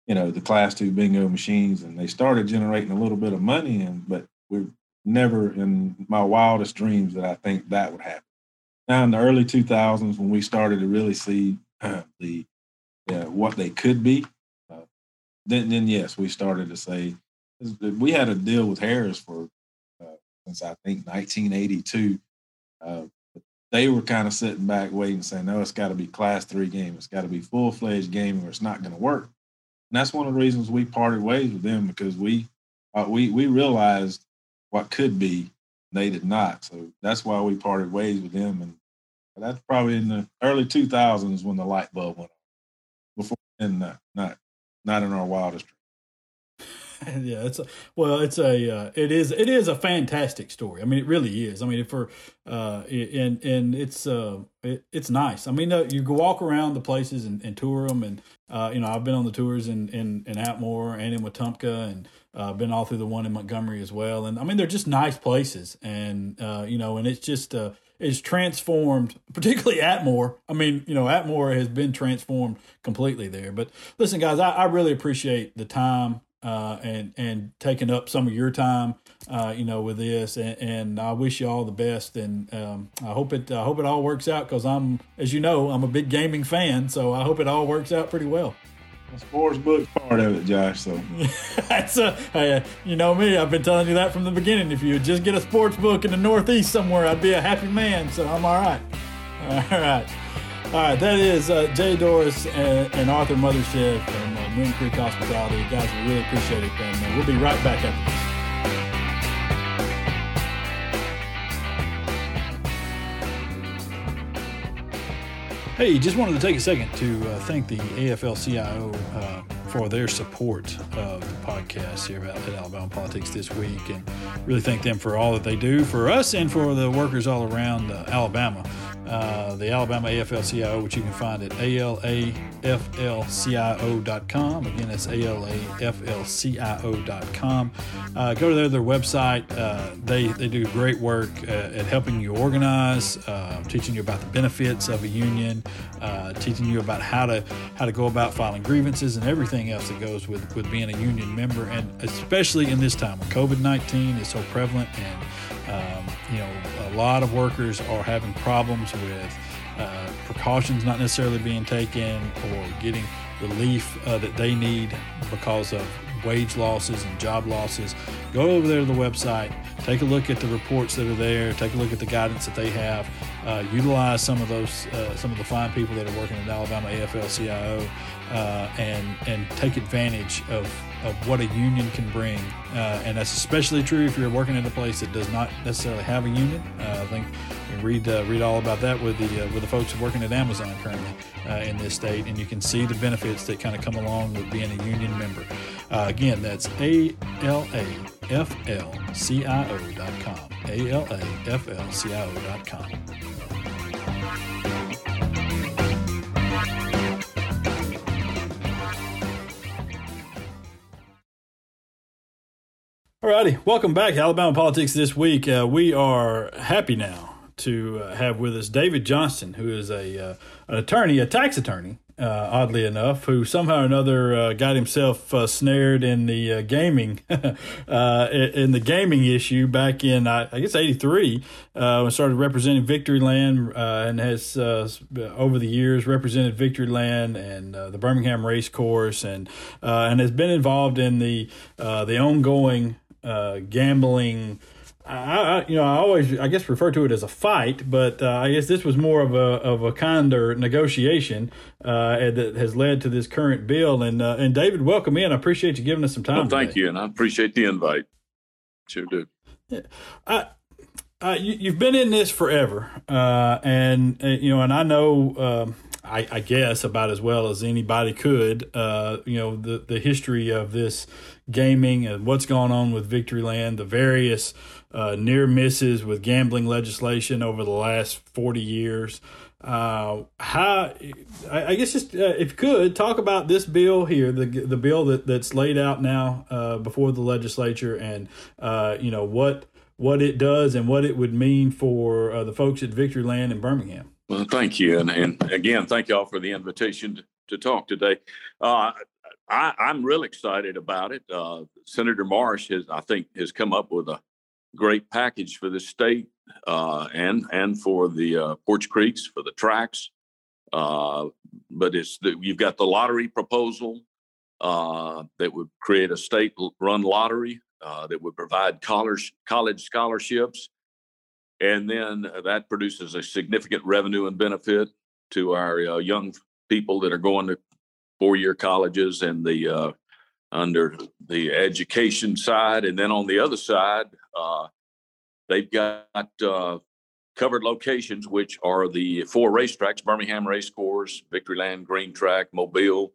you know, the class two bingo machines, and they started generating a little bit of money, and but we're never in my wildest dreams that I think that would happen. Now, in the early 2000s, when we started to really see uh, <clears throat> the uh, what they could be, uh, then then yes, we started to say we had a deal with Harrah's for uh, since I think 1982. Uh, they were kind of sitting back, waiting, saying, "No, it's got to be Class Three game. It's got to be full fledged gaming, or it's not going to work." And that's one of the reasons we parted ways with them because we uh, we we realized what could be they did not. So that's why we parted ways with them. And that's probably in the early 2000s when the light bulb went off. Before and not not, not in our wildest dreams. <laughs> yeah, it's a, well, it's a uh, it is it is a fantastic story. I mean, it really is. I mean, for uh, and and it's uh, it, it's nice. I mean, uh, you go walk around the places and, and tour them, and uh, you know, I've been on the tours in in, in Atmore and in Wetumpka, and uh, been all through the one in Montgomery as well. And I mean, they're just nice places, and uh, you know, and it's just uh, it's transformed, <laughs> particularly Atmore. I mean, you know, Atmore has been transformed completely there. But listen, guys, I, I really appreciate the time uh, and and taking up some of your time, uh, you know, with this. And, and, I wish you all the best. And um, I hope it I hope it all works out because I'm, as you know, I'm a big gaming fan. So I hope it all works out pretty well. The sports book part of it, Josh. So <laughs> that's a hey, you know me. I've been telling you that from the beginning. If you just get a sports book in the Northeast somewhere, I'd be a happy man. So I'm all right. <laughs> All right. All right, that is uh, Jay Dorris and, and Arthur Mothershed from uh, Moon Creek Hospitality. Guys, we really appreciate it, and uh, we'll be right back after this. Hey, just wanted to take a second to uh, thank the AFL CIO uh, for their support of the podcast here at Alabama Politics this week, and really thank them for all that they do for us and for the workers all around uh, Alabama. Uh, the Alabama AFL-CIO, which you can find at alaflcio.com. Again, that's alaflcio.com. Uh, go to their, their website. Uh, they, they do great work uh, at helping you organize, uh, teaching you about the benefits of a union, teaching you about how to how to go about filing grievances and everything else that goes with, with being a union member. And especially in this time when COVID-19 is so prevalent and um, you know, a lot of workers are having problems with uh, precautions not necessarily being taken or getting relief uh, that they need because of wage losses and job losses. Go over there to the website, take a look at the reports that are there, take a look at the guidance that they have, uh, utilize some of those, uh, some of the fine people that are working at Alabama AFL-CIO, uh, and and take advantage of of what a union can bring, uh, and that's especially true if you're working in a place that does not necessarily have a union. Uh, I think you read read all about that with the uh, with the folks working at Amazon currently uh, in this state, and you can see the benefits that kind of come along with being a union member. Uh, again, that's a l a f l c i o dot com. A L A F L C I O dot com. Alrighty, welcome back to Alabama Politics this week. Uh, we are happy now to uh, have with us David Johnston, who is a uh, an attorney, a tax attorney, uh, oddly enough, who somehow or another uh, got himself uh, snared in the gaming <laughs> in the gaming issue back in I, I guess '83 when started representing Victoryland and has over the years represented Victory Land and the Birmingham Race Course and and has been involved in the the ongoing uh, gambling. I, I, you know, I always, I guess, refer to it as a fight, but uh, I guess this was more of a of a kinder negotiation uh, that has led to this current bill. And uh, and David, welcome in. I appreciate you giving us some time. Well, thank today. you, and I appreciate the invite. Sure do. Yeah. I, uh, you, have been in this forever, uh, and uh, you know, and I know, um, I, I, guess about as well as anybody could. Uh, you know, the the history of this gaming and what's going on with Victory Land, the various uh, near misses with gambling legislation over the last forty years. Uh, how I, I, guess just uh, if you could talk about this bill here, the the bill that, that's laid out now uh, before the legislature, and uh, you know what what it does and what it would mean for the folks at Victory Land in Birmingham. Well, thank you, and, and again, thank y'all for the invitation to, to talk today. Uh, I, am real excited about it. Uh, Senator Marsh has, I think, has come up with a great package for the state uh, and and for the uh, Poarch Creeks for the tracks. Uh, but it's the, you've got the lottery proposal that would create a state-run lottery uh, that would provide college college scholarships, and then that produces a significant revenue and benefit to our uh, young people that are going to four-year colleges and the uh, under the education side, and then on the other side, uh, they've got uh, covered locations, which are the four racetracks Birmingham Racecourse, Victoryland, Greenetrack, Mobile.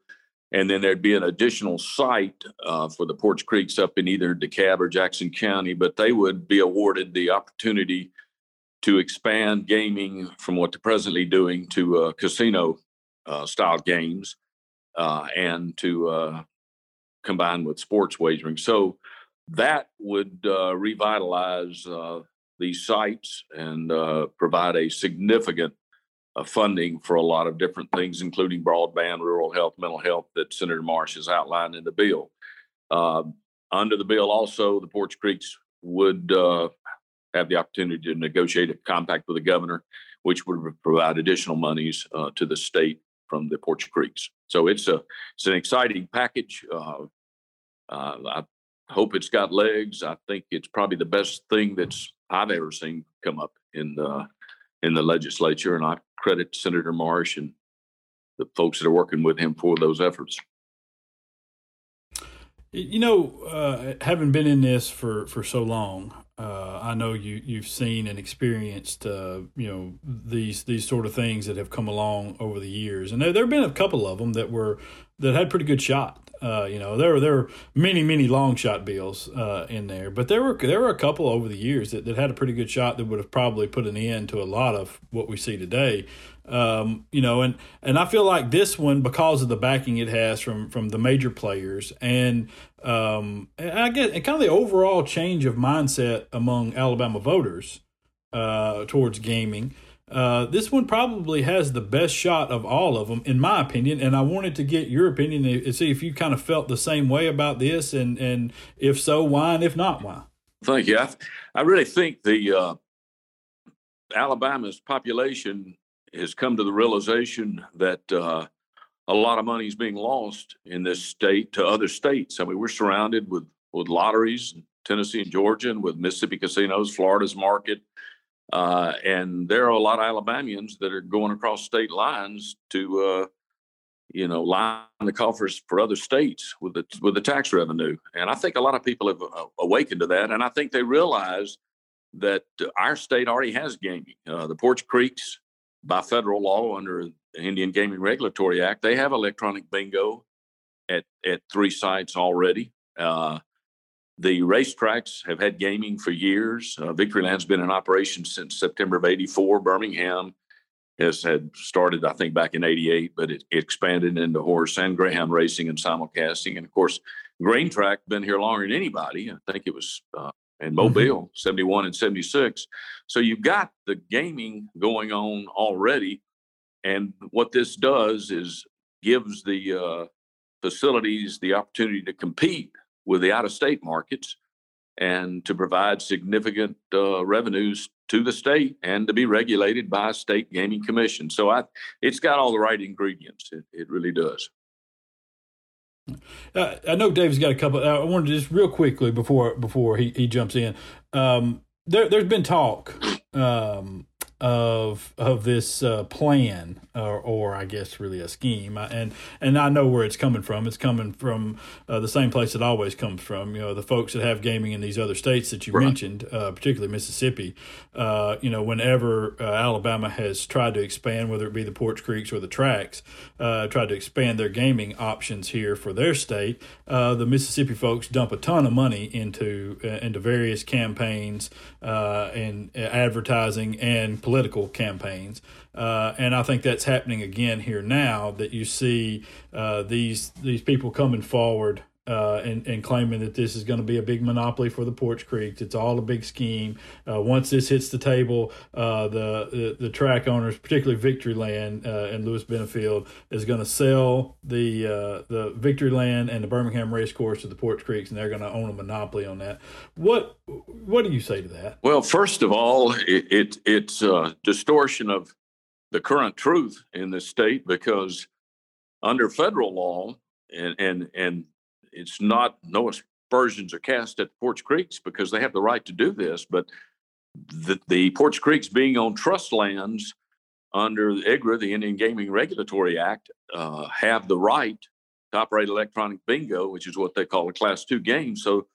And then there'd be an additional site uh, for the Poarch Creeks up in either DeKalb or Jackson County, but they would be awarded the opportunity to expand gaming from what they're presently doing to uh, casino uh, style games uh, and to uh, combine with sports wagering. So that would uh, revitalize these sites and provide a significant funding for a lot of different things, including broadband, rural health, mental health that Senator Marsh has outlined in the bill. under the bill, also, the Poarch Creeks would have the opportunity to negotiate a compact with the governor, which would provide additional monies uh, to the state from the Poarch Creeks. So it's a it's an exciting package. Uh, uh, I hope it's got legs. I think it's probably the best thing that's I've ever seen come up in the in the legislature, and I credit Senator Marsh and the folks that are working with him for those efforts. You know, uh, having been in this for, for so long, uh, I know you you've seen and experienced uh, you know these these sort of things that have come along over the years, and there there have been a couple of them that were that had pretty good shot. Uh, you know, there were there were many many long shot bills uh, in there, but there were there were a couple over the years that, that had a pretty good shot that would have probably put an end to a lot of what we see today. Um, you know, and and I feel like this one because of the backing it has from from the major players and um, and I get and kind of the overall change of mindset among Alabama voters uh, towards gaming. Uh, this one probably has the best shot of all of them, in my opinion. And I wanted to get your opinion and see if you kind of felt the same way about this, and and if so, why, and if not, why. Thank you. I, I really think the uh, Alabama's population has come to the realization that uh, a lot of money is being lost in this state to other states. I mean, we're surrounded with with lotteries, Tennessee and Georgia, and with Mississippi casinos, Florida's market, uh, and there are a lot of Alabamians that are going across state lines to, uh, you know, line the coffers for other states with the with the tax revenue. And I think a lot of people have uh, awakened to that, and I think they realize that our state already has gaming. Uh, the Poarch Creeks, by federal law under the Indian Gaming Regulatory Act, they have electronic bingo at at three sites already. Uh, the racetracks have had gaming for years. Uh, Victoryland's been in operation since September of '84. Birmingham has had started, I think, back in '88, but it, it, expanded into horse and greyhound racing and simulcasting. And of course, Greenetrack been here longer than anybody. I think it was uh, in mm-hmm. Mobile, mm-hmm. 71 and 76. So you've got the gaming going on already. And what this does is gives the uh, facilities the opportunity to compete with the out of state markets and to provide significant uh, revenues to the state and to be regulated by a state gaming commission. So I, it's got all the right ingredients. It, it really does. Uh, I know Dave's got a couple. I wanted to just real quickly before before he, he jumps in. Um, there, there's been talk um, of of this uh, plan or, or I guess really a scheme. And and I know where it's coming from. It's coming from uh, the same place it always comes from. You know the folks that have gaming in these other states that you right. mentioned uh, particularly Mississippi uh, you know whenever uh, Alabama has tried to expand whether it be the Poarch Creeks or the tracks uh, tried to expand their gaming options here for their state the Mississippi folks dump a ton of money into into various campaigns and advertising and political campaigns. Uh, and I think that's happening again here now that you see uh, these these people coming forward uh, and, and claiming that this is going to be a big monopoly for the Poarch Creeks. It's all a big scheme. Uh, once this hits the table, uh, the, the, the track owners, particularly Victoryland uh, and Lewis Benefield, is going to sell the uh, the Victoryland and the Birmingham Racecourse to the Poarch Creeks, and they're going to own a monopoly on that. What what do you say to that? Well, first of all, it, it it's a distortion of the current truth in the state because under federal law and and and it's not no aspersions are cast at the Poarch Creeks because they have the right to do this, but the, the Poarch Creeks being on trust lands under the IGRA, the Indian Gaming Regulatory Act, uh, have the right to operate electronic bingo, which is what they call a Class Two game. So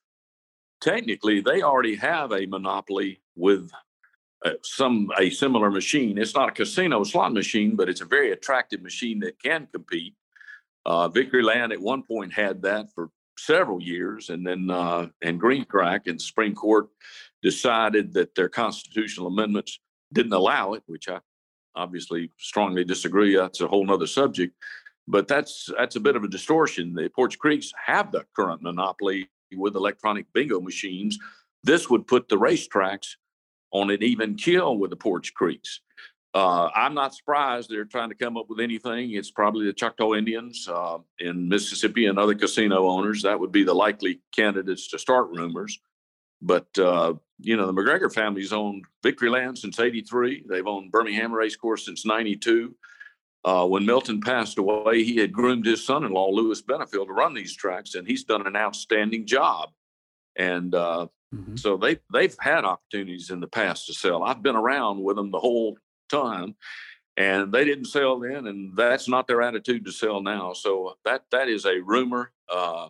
technically, they already have a monopoly with uh, some a similar machine. It's not a casino slot machine, but it's a very attractive machine that can compete. Uh, Victory Land at one point had that for several years, and then uh, and Greenetrack and the Supreme Court decided that their constitutional amendments didn't allow it, which I obviously strongly disagree. That's a whole other subject, but that's that's a bit of a distortion. The Poarch Creeks have the current monopoly with electronic bingo machines. This would put the racetracks on an even kill with the Poarch Creeks. Uh, I'm not surprised they're trying to come up with anything. It's probably the Choctaw Indians uh, in Mississippi and other casino owners. That would be the likely candidates to start rumors. But, uh, you know, the McGregor family's owned Victory Land since 83. They've owned Birmingham Race Course since 92. Uh, when Milton passed away, he had groomed his son in law, Lewis Benefield, to run these tracks, and he's done an outstanding job. And uh, mm-hmm. so they, they've had opportunities in the past to sell. I've been around with them the whole time and they didn't sell then and that's not their attitude to sell now. So that that is a rumor uh,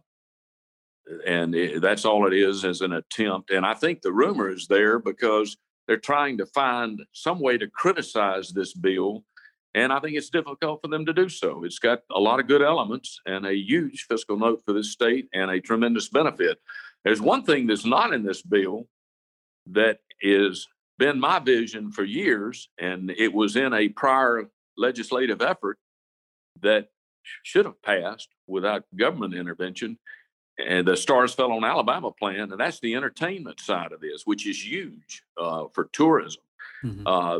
and it, that's all it is as an attempt. And i think the rumor is there because they're trying to find some way to criticize this bill and i think it's difficult for them to do so. It's got a lot of good elements and a huge fiscal note for this state and a tremendous benefit. There's one thing that's not in this bill that is been my vision for years, and it was in a prior legislative effort that should have passed without government intervention. And the stars fell on Alabama plan, and that's the entertainment side of this, which is huge uh, for tourism. Mm-hmm. Uh,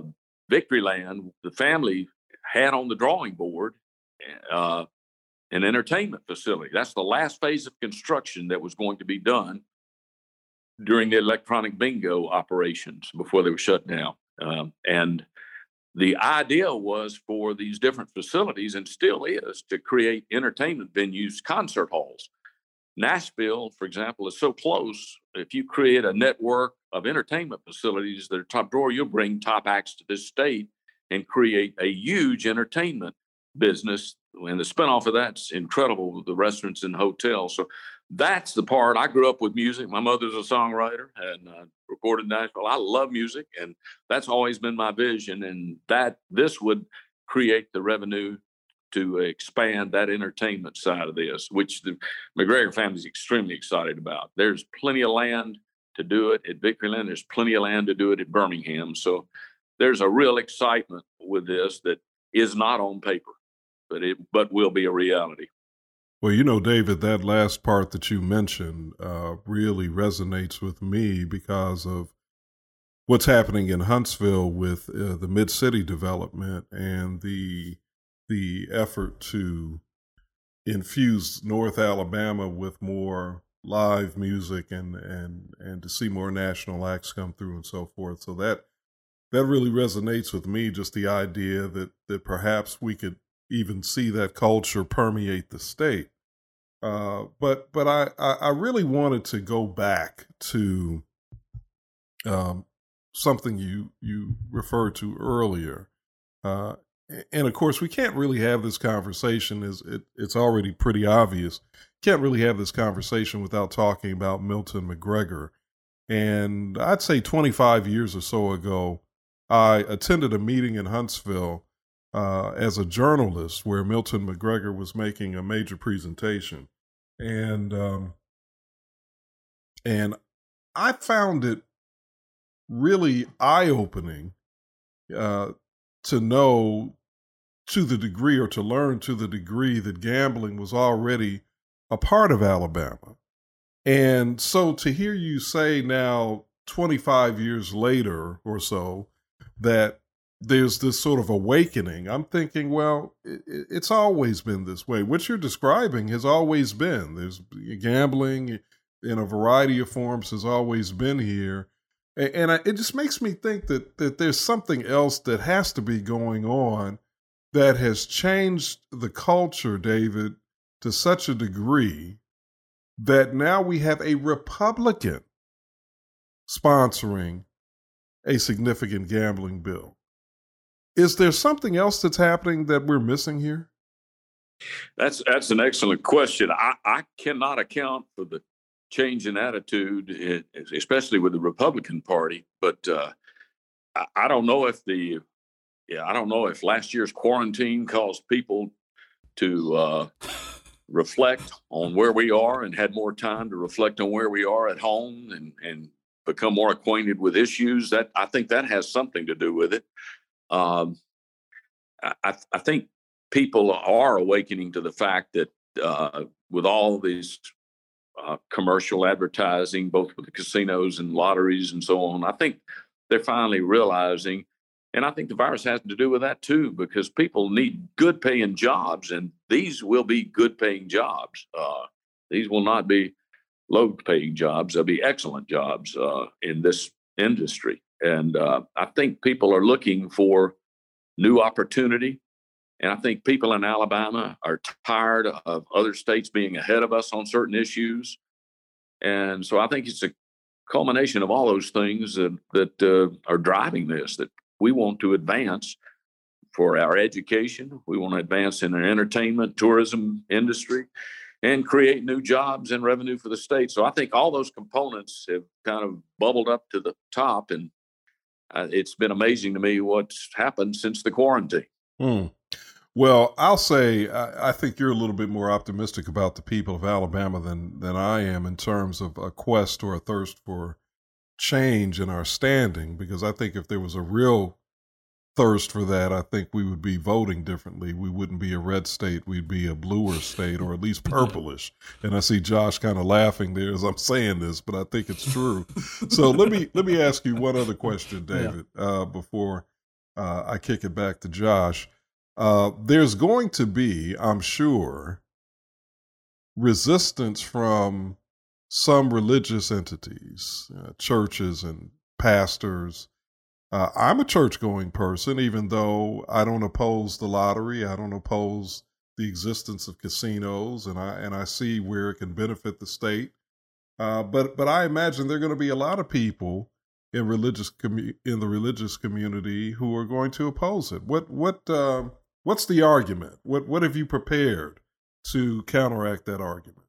Victoryland, the family had on the drawing board uh, an entertainment facility. That's the last phase of construction that was going to be done during the electronic bingo operations before they were shut down. Um, and the idea was for these different facilities, and still is, to create entertainment venues, concert halls. Nashville, for example, is so close. If you create a network of entertainment facilities that are top drawer, you'll bring top acts to this state and create a huge entertainment business. And the spinoff of that's incredible, the restaurants and hotels. So that's the part I grew up with music. My mother's a songwriter and uh, recorded Nashville. I love music, and that's always been my vision. And that this would create the revenue to expand that entertainment side of this, which the McGregor family is extremely excited about. There's plenty of land to do it at Victoryland. There's plenty of land to do it at Birmingham. So there's a real excitement with this that is not on paper, but it but will be a reality. Well, you know, David, that last part that you mentioned uh, really resonates with me because of what's happening in Huntsville with uh, the mid city development and the the effort to infuse North Alabama with more live music and and and to see more national acts come through and so forth. So that that really resonates with me. Just the idea that that perhaps we could even see that culture permeate the state. Uh, but but I, I really wanted to go back to um, something you you referred to earlier, uh, and of course we can't really have this conversation. Is it, it's already pretty obvious. Can't really have this conversation without talking about Milton McGregor. And I'd say 25 years or so ago, I attended a meeting in Huntsville uh, as a journalist where Milton McGregor was making a major presentation, and um, and I found it really eye opening uh, to know to the degree or to learn to the degree that gambling was already a part of Alabama. And so to hear you say now, 25 years later or so, that there's this sort of awakening. I'm thinking, well, it, it's always been this way. What you're describing has always been. There's gambling in a variety of forms has always been here, and, and I, it just makes me think that that there's something else that has to be going on that has changed the culture, David, to such a degree that now we have a Republican sponsoring a significant gambling bill. Is there something else that's happening that we're missing here? That's that's an excellent question. I, I cannot account for the change in attitude, especially with the Republican Party. But uh, I, I don't know if the yeah, I don't know if last year's quarantine caused people to uh, reflect on where we are and had more time to reflect on where we are at home and and become more acquainted with issues. That I think that has something to do with it. Um, I, I think people are awakening to the fact that uh, with all these uh, commercial advertising, both with the casinos and lotteries and so on, I think they're finally realizing, and I think the virus has to do with that too, because people need good paying jobs, and these will be good paying jobs. Uh, these will not be low paying jobs, they'll be excellent jobs uh, in this industry. And uh, I think people are looking for new opportunity. And I think people in Alabama are tired of other states being ahead of us on certain issues. And so I think it's a culmination of all those things that, that uh, are driving this, that we want to advance for our education. We want to advance in our entertainment, tourism industry, and create new jobs and revenue for the state. So I think all those components have kind of bubbled up to the top. And uh, it's been amazing to me what's happened since the quarantine. Hmm. Well, I'll say I, I, think you're a little bit more optimistic about the people of Alabama than than I am in terms of a quest or a thirst for change in our standing. Because I think if there was a real thirst for that, I think we would be voting differently. We wouldn't be a red state; we'd be a bluer state, or at least <laughs> purplish. And I see Josh kind of laughing there as I'm saying this, but I think it's true. so let me let me ask you one other question, <laughs> David, yeah. uh, before uh, I kick it back to Josh. Uh, there's going to be, I'm sure, resistance from some religious entities, uh, churches and pastors. Uh, I'm a church going person, even though I don't oppose the lottery. I don't oppose the existence of casinos, and I and I see where it can benefit the state. Uh, but but I imagine there are going to be a lot of people in religious commu- in the religious community who are going to oppose it. What what um, What's the argument? What what have you prepared to counteract that argument?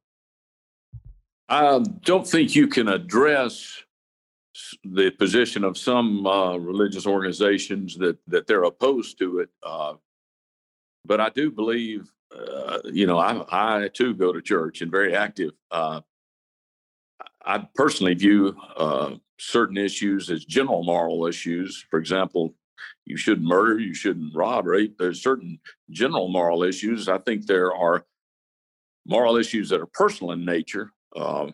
I don't think you can address the position of some uh, religious organizations that that they're opposed to it. Uh, but I do believe, uh, you know, I I too go to church and very active. Uh, I personally view uh, certain issues as general moral issues. For example, you shouldn't murder, you shouldn't rob, right? There's certain general moral issues. I think there are moral issues that are personal in nature, uh,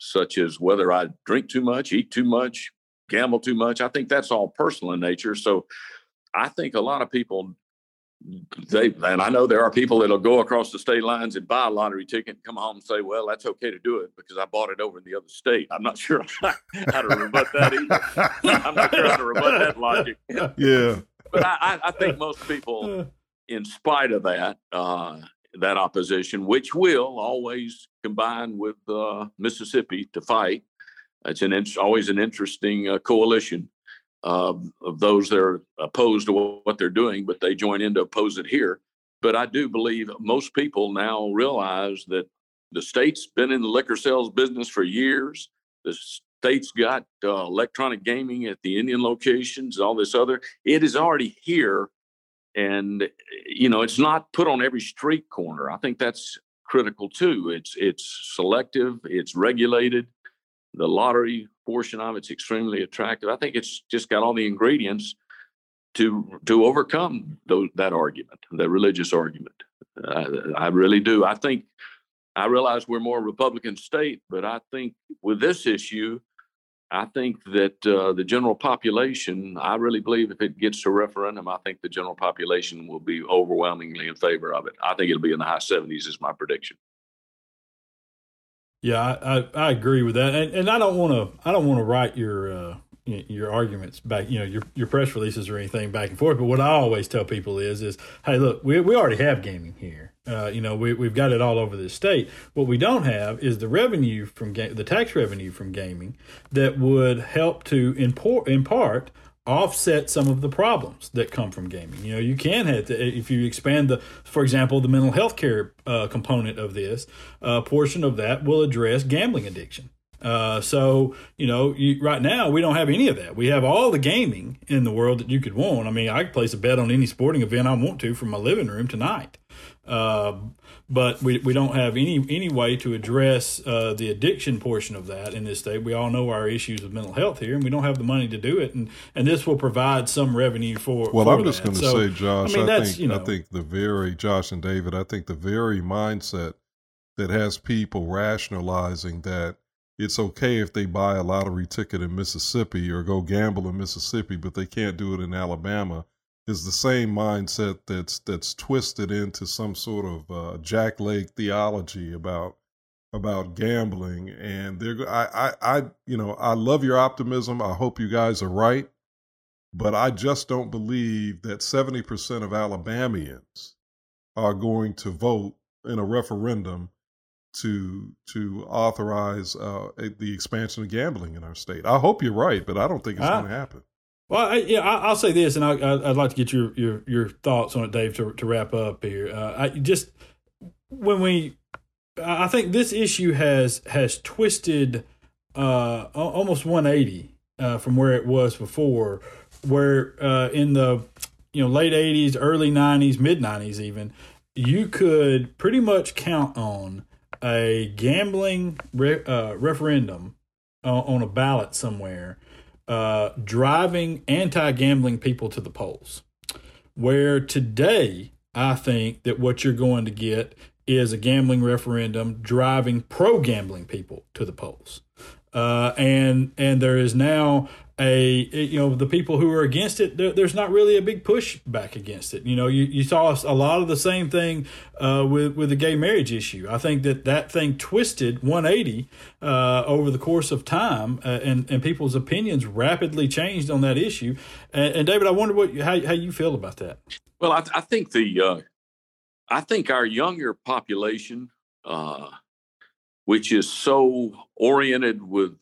such as whether I drink too much, eat too much, gamble too much. I think that's all personal in nature. So I think a lot of people they and I know there are people that'll go across the state lines and buy a lottery ticket and come home and say, "Well, that's okay to do it because I bought it over in the other state." I'm not <laughs> sure how to rebut that either. <laughs> I'm not sure how to rebut that logic. Yeah, but I, I think most people, in spite of that, uh, that opposition, which will always combine with uh, Mississippi to fight, it's an always an interesting uh, coalition uh, of those that are opposed to what they're doing, but they join in to oppose it here. But I do believe most people now realize that the state's been in the liquor sales business for years. The state's got uh, electronic gaming at the Indian locations, all this other. It is already here. And, you know, it's not put on every street corner. I think that's critical too. It's it's selective, it's regulated. The lottery portion of it's extremely attractive. I think it's just got all the ingredients to to overcome those, that argument, the religious argument. I, I really do. I think I realize we're more Republican state, but I think with this issue, I think that uh, the general population, I really believe if it gets to referendum, I think the general population will be overwhelmingly in favor of it. I think it'll be in the high 70s, is my prediction. Yeah, I, I, I, agree with that, and, and I don't want to I don't want to write your uh, your arguments back, you know, your your press releases or anything back and forth. But what I always tell people is is hey, look, we we already have gaming here. Uh, you know, we we've got it all over the state. What we don't have is the revenue from ga- the tax revenue from gaming that would help to import in part offset some of the problems that come from gaming. You know, you can have to, if you expand the, for example, the mental health care uh, component of this, a uh, portion of that will address gambling addiction. Uh, so you know, you, right now we don't have any of that. We have all the gaming in the world that you could want. I mean, I could place a bet on any sporting event I want to from my living room tonight. Uh, but we, we don't have any any way to address uh, the addiction portion of that in this state. We all know our issues with mental health here, and we don't have the money to do it. And and this will provide some revenue for. Well, for I'm just going to so, say, Josh. I, mean, I think you know, I think the very Josh and David. I think the very mindset that has people rationalizing that it's okay if they buy a lottery ticket in Mississippi or go gamble in Mississippi, but they can't do it in Alabama is the same mindset that's that's twisted into some sort of uh, Jack Lake theology about about gambling. And they're I, I I you know I love your optimism. I hope you guys are right, but I just don't believe that seventy percent of Alabamians are going to vote in a referendum to to authorize uh, the expansion of gambling in our state. I hope you're right, but I don't think it's going to happen. Well, I, yeah, I, will say this, and I, would like to get your, your your thoughts on it, Dave, to to wrap up here. Uh, I just when we, I think this issue has has twisted uh, almost 180 uh, from where it was before, where uh, in the you know late 80s, early 90s, mid 90s, even you could pretty much count on a gambling re- uh, referendum on a ballot somewhere uh, driving anti gambling people to the polls. Where today, I think that what you're going to get is a gambling referendum driving pro gambling people to the polls. Uh, and and there is now a you know the people who are against it there, there's not really a big push back against it. You know you, you saw a lot of the same thing uh, with with the gay marriage issue. I think that that thing twisted 180 uh, over the course of time uh, and and people's opinions rapidly changed on that issue. And, and david i wonder what how, how you feel about that. Well i, I think the uh, i think our younger population uh, which is so oriented with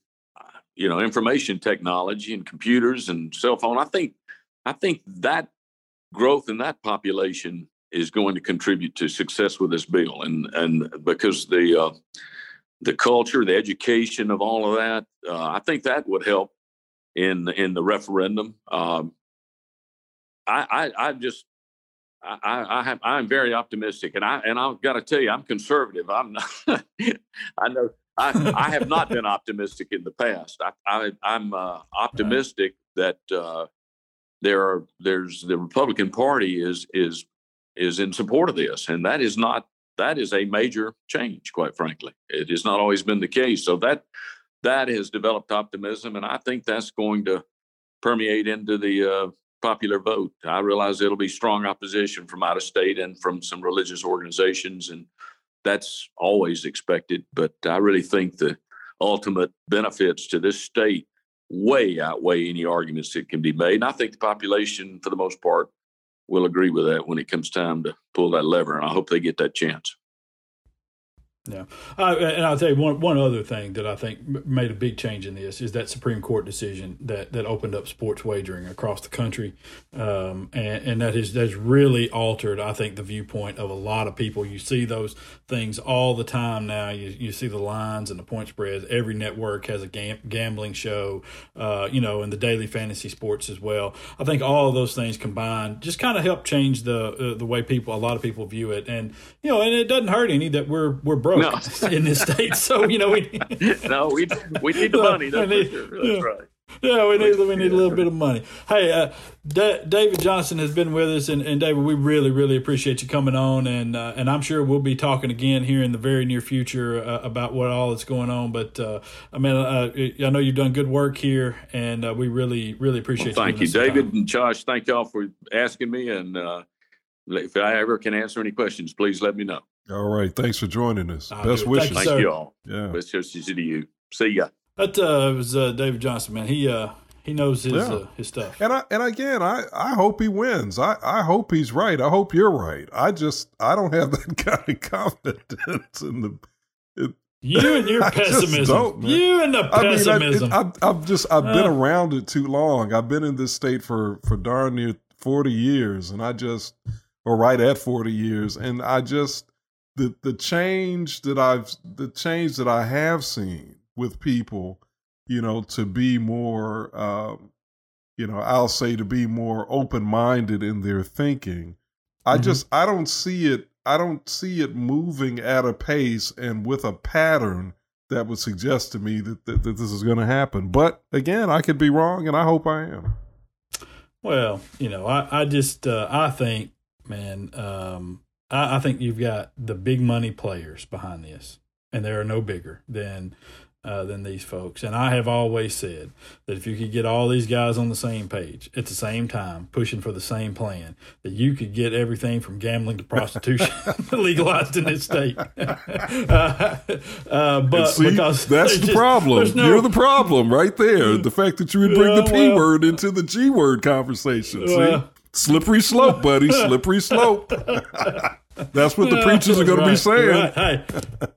you know information technology and computers and cell phone i think i think that growth in that population is going to contribute to success with this bill and and because the uh, the culture the education of all of that uh, i think that would help in in the referendum um, I, I i just I, I have, I'm very optimistic, and I and I've got to tell you, I'm conservative. I'm not. <laughs> I know I, I have not been optimistic in the past. I, am uh, optimistic right. that uh, there are there's the Republican Party is is is in support of this, and that is not that is a major change. Quite frankly, it has not always been the case. So that that has developed optimism, and I think that's going to permeate into the uh, popular vote. I realize it'll be strong opposition from out of state and from some religious organizations and that's always expected. But I really think the ultimate benefits to this state way outweigh any arguments that can be made. And I think the population, for the most part, will agree with that when it comes time to pull that lever. And I hope they get that chance. Yeah, uh, and I'll tell you one one other thing that I think made a big change in this is that Supreme Court decision that that opened up sports wagering across the country, um, and, and that has has really altered I think the viewpoint of a lot of people. You see those things all the time now. You you see the lines and the point spreads. Every network has a gam- gambling show, uh, you know, and the daily fantasy sports as well. I think all of those things combined just kind of help change the uh, the way people a lot of people view it, and you know, and it doesn't hurt any that we're we're broke no. <laughs> in this state. So you know, we <laughs> <laughs> no, we we need the money. That's, need, sure. that's yeah. right. Yeah, we need we need a little bit of money. Hey, uh, D- David Johnson has been with us, and, and David, we really really appreciate you coming on, and uh, and I'm sure we'll be talking again here in the very near future uh, about what all is going on. But uh, I mean, uh, I know you've done good work here, and uh, we really really appreciate. Well, thank you, David and Josh. Thank y'all for asking me, and if I ever can answer any questions, please let me know. All right. Thanks for joining us. I'll Best wishes. Thank you, Thank you all. Yeah. Best wishes to you. See ya. That uh, was uh, David Johnson, man. He uh, he knows his yeah. uh, his stuff. And I and again, I I hope he wins. I I hope he's right. I hope you're right. I just I don't have <laughs> that kind of confidence in the You and your <laughs> pessimism. You and the pessimism. I mean, I, have just I've been uh, around it too long. I've been in this state for for darn near forty years, and I just or right at forty years, and I just the the change that I've the change that I have seen with people, you know, to be more, um, you know, I'll say to be more open minded in their thinking. I mm-hmm. just I don't see it I don't see it moving at a pace and with a pattern that would suggest to me that, that, that this is going to happen. But again, I could be wrong, and I hope I am. Well, you know, I, I just uh, I think, man, um, I, I think you've got the big money players behind this, and there are no bigger than uh, than these folks. And I have always said that if you could get all these guys on the same page at the same time, pushing for the same plan, that you could get everything from gambling to prostitution <laughs> <laughs> legalized in this state. <laughs> uh, uh, but see, because that's the just, problem. No, You're the problem right there. The fact that you would bring the P well, word into the G word conversation. See? Slippery slope, buddy. Slippery slope. <laughs> That's what the preachers are going right, to be saying. Right.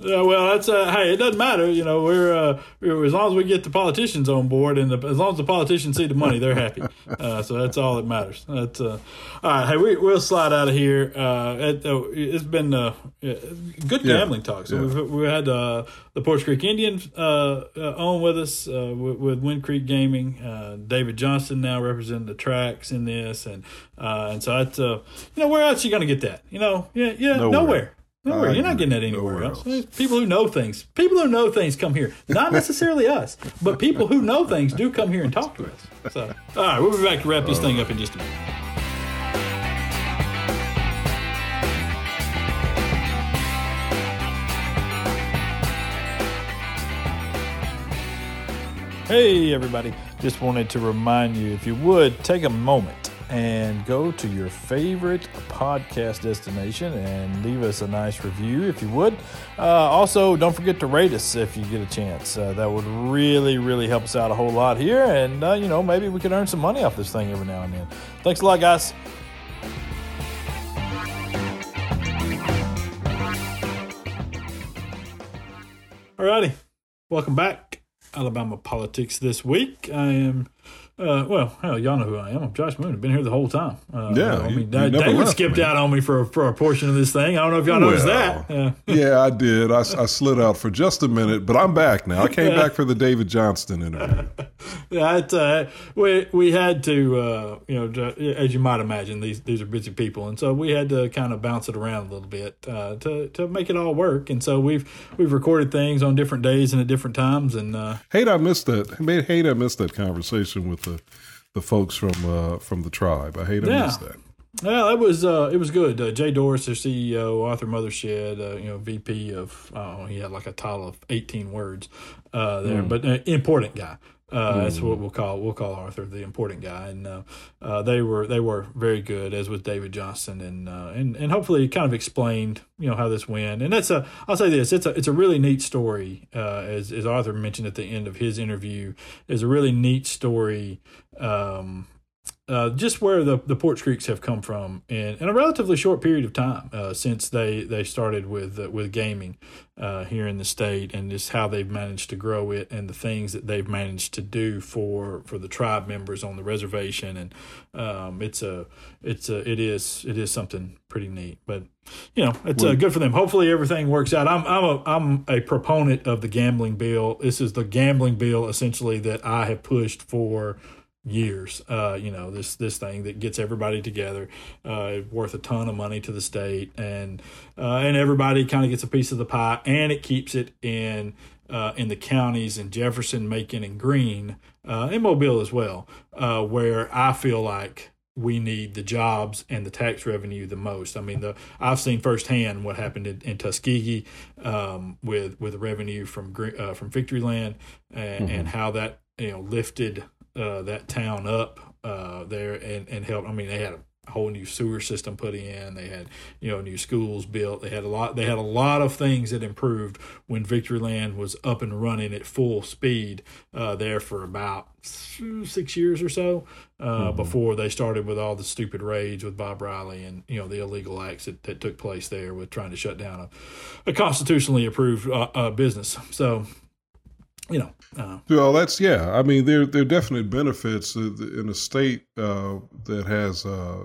Yeah, well, that's uh, hey, it doesn't matter. You know, we're, uh, we're, as long as we get the politicians on board, and the, as long as the politicians see the money, they're happy. <laughs> Uh, so that's all that matters. That's uh, all right. Hey, we, we'll slide out of here. Uh, it, has been uh, good gambling yeah. talk. So yeah. we've we had uh, the Poarch Creek Indians uh, uh, on with us uh, with, with Wind Creek Gaming. Uh, David Johnson now representing the tracks in this, and uh, and so that's uh, you know where else you going to get that? You know, yeah, yeah, nowhere. nowhere. Nowhere. You're not getting that anywhere else. else. People who know things. People who know things come here. Not necessarily us, but people who know things do come here and talk to us. So, all right, we'll be back to wrap this thing up in just a minute. Hey, everybody. Just wanted to remind you if you would take a moment and go to your favorite podcast destination and leave us a nice review if you would. Uh, also, don't forget to rate us if you get a chance. Uh, that would really, really help us out a whole lot here. And, uh, you know, maybe we could earn some money off this thing every now and then. Thanks a lot, guys. Alrighty, welcome back. Alabama politics this week. I am uh, well, hell, y'all know who I am. I'm Josh Moon. I've been here the whole time. Uh, yeah, I mean, you, you David skipped out on me for for a portion of this thing. I don't know if y'all well, noticed that. Uh, yeah, I <laughs> did. I, I slid out for just a minute, but I'm back now. I came back for the David Johnson interview. <laughs> yeah, it's, uh, we we had to, uh, you know, as you might imagine, these these are busy people, and so we had to kind of bounce it around a little bit uh, to to make it all work. And so we've we've recorded things on different days and at different times. And uh, hate I missed that. Hate I missed that conversation with the the folks from uh, from the tribe. I hate to yeah. miss that. Well, it was uh, it was good. Uh, Jay Dorris, their CEO, Arthur Mothershed, uh, you know, VP of oh, he had like a title of eighteen words uh, there, mm. but uh, important guy. Uh, mm. That's what we'll call we'll call Arthur the important guy, and uh, uh, they were they were very good, as with David Johnson, and uh, and and hopefully kind of explained you know how this went. And that's a I'll say this it's a it's a really neat story, uh, as as Arthur mentioned at the end of his interview, is a really neat story. Um, uh, just where the, the Poarch Creeks have come from in, in a relatively short period of time uh, since they, they started with uh, with gaming uh, here in the state, and just how they've managed to grow it, and the things that they've managed to do for, for the tribe members on the reservation, and um, it's a it's a it is it is something pretty neat. But you know, it's uh, good for them. Hopefully, everything works out. I'm I'm a I'm a proponent of the gambling bill. This is the gambling bill essentially that I have pushed for years. Uh, you know, this this thing that gets everybody together, uh, worth a ton of money to the state, and uh, and everybody kind of gets a piece of the pie, and it keeps it in uh, in the counties in Jefferson, Macon, and Greene, uh, and Mobile as well, uh, where I feel like we need the jobs and the tax revenue the most. I mean, the I've seen firsthand what happened in, in Tuskegee um, with with revenue from uh, from Victoryland and, mm-hmm. and how that you know lifted uh, that town up uh, there and, and helped. I mean, they had a whole new sewer system put in. They had you know new schools built. They had a lot. They had a lot of things that improved when Victoryland was up and running at full speed uh, there for about six years or so uh, mm-hmm. before they started with all the stupid raids with Bob Riley and you know the illegal acts that, that took place there with trying to shut down a, a constitutionally approved uh, uh business. So you know. Uh, well, that's yeah. I mean, there there are definite benefits in a state uh, that has uh,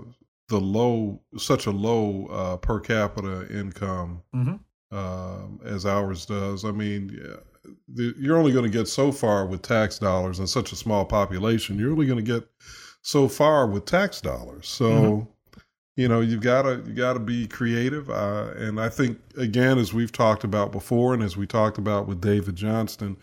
the low, such a low uh, per capita income mm-hmm. Um, as ours does. I mean, yeah, the, you're only going to get so far with tax dollars in such a small population. You're only going to get so far with tax dollars. So. Mm-hmm you know you've got to you got to be creative uh, and i think again as we've talked about before and as we talked about with david johnson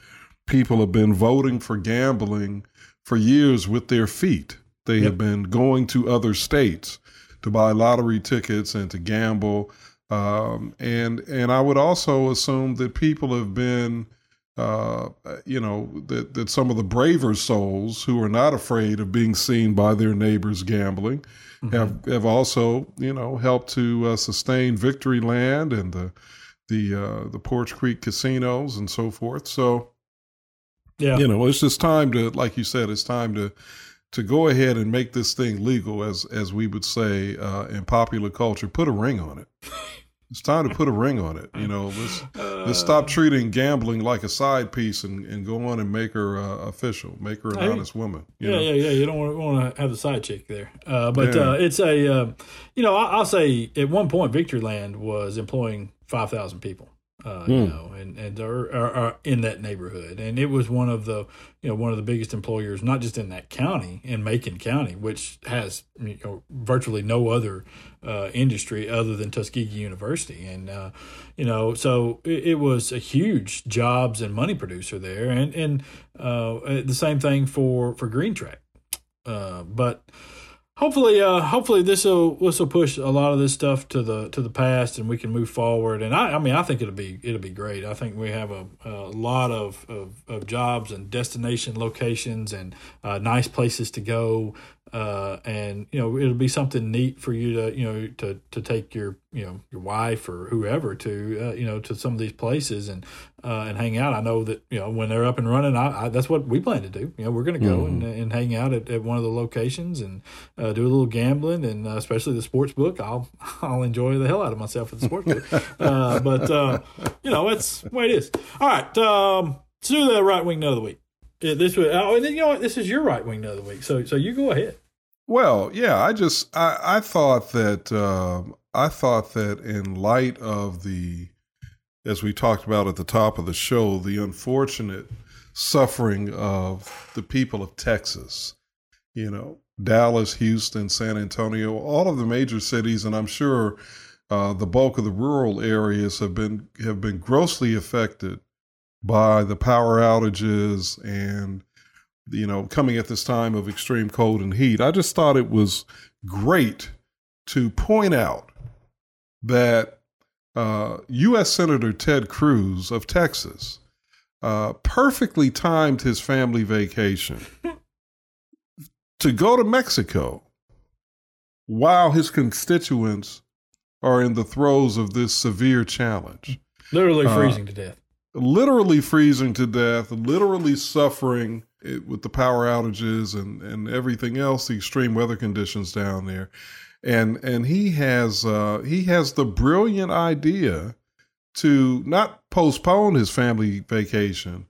people have been voting for gambling for years with their feet. They yep. have been going to other states to buy lottery tickets and to gamble. Um, and and I would also assume that people have been, uh, you know, that that some of the braver souls who are not afraid of being seen by their neighbors gambling mm-hmm. have have also, you know, helped to uh, sustain Victoryland and the the uh, the Poarch Creek casinos and so forth. So yeah. You know, it's just time to, like you said, it's time to to go ahead and make this thing legal, as as we would say uh, in popular culture. Put a ring on it. It's time to put a ring on it. You know, let's uh, let's stop treating gambling like a side piece and, and go on and make her uh, official, make her an honest woman. yeah, know? yeah, yeah. You don't want, want to have the side chick there, uh, but yeah. Uh, it's a, uh, you know, I, will say at one point Victory Land was employing five thousand people uh, mm. you know, and and are, are, are, in that neighborhood. And it was one of the you know one of the biggest employers, not just in that county, in Macon County, which has you know virtually no other uh, industry other than Tuskegee University, and uh, you know so it, it, was a huge jobs and money producer there, and and uh, the same thing for for Greenetrack, uh, but hopefully uh hopefully this will this will push a lot of this stuff to the to the past and we can move forward. And i i mean i think it'll be it'll be great. I think we have a, a lot of, of, of jobs and destination locations and uh, nice places to go. Uh, and you know it'll be something neat for you to you know to to take your you know your wife or whoever to uh, you know to some of these places and uh, and hang out. I know that you know when they're up and running, I, I that's what we plan to do. You know, we're going to go mm-hmm. and, and hang out at, at one of the locations and uh, do a little gambling and uh, especially the sports book. I'll <laughs> I'll enjoy the hell out of myself at the sports book. Uh, but you know, it's the way it is. All right, um, let's do the right wing note of the week. Yeah, this was, oh, and then, you know what? This is your right wing note of the week. So so you go ahead. Well, yeah, I just I, I thought that um, I thought that in light of the, as we talked about at the top of the show, the unfortunate suffering of the people of Texas, you know, Dallas, Houston, San Antonio, all of the major cities, and I'm sure uh, the bulk of the rural areas have been have been grossly affected by the power outages and you know, coming at this time of extreme cold and heat, I just thought it was great to point out that uh, U.S. Senator Ted Cruz of Texas uh, perfectly timed his family vacation <laughs> to go to Mexico while his constituents are in the throes of this severe challenge. Literally uh, freezing uh, to death. Literally freezing to death, literally suffering it, with the power outages and, and everything else, the extreme weather conditions down there. And and he has uh, he has the brilliant idea to not postpone his family vacation,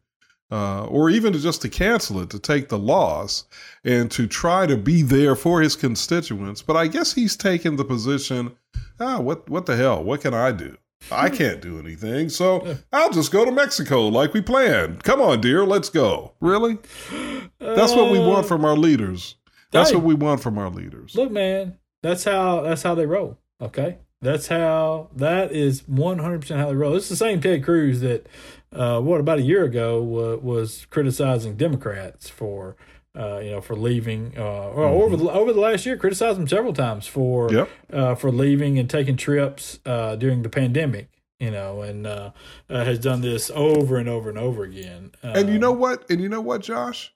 uh, or even to just to cancel it, to take the loss, and to try to be there for his constituents. But I guess he's taken the position, ah, what what the hell? What can I do? I can't do anything, so I'll just go to Mexico like we planned. Come on, dear, let's go. Really? That's what we want from our leaders. That's hey, what we want from our leaders. Look, man, that's how that's how they roll. Okay, that's how that is one hundred percent how they roll. It's the same Ted Cruz that, uh, what about a year ago uh, was criticizing Democrats for uh, you know, for leaving, uh, mm-hmm. over the, over the last year, criticized them several times for yep. uh, for leaving and taking trips uh, during the pandemic. You know, and uh, uh, has done this over and over and over again. and you know what? And you know what, Josh?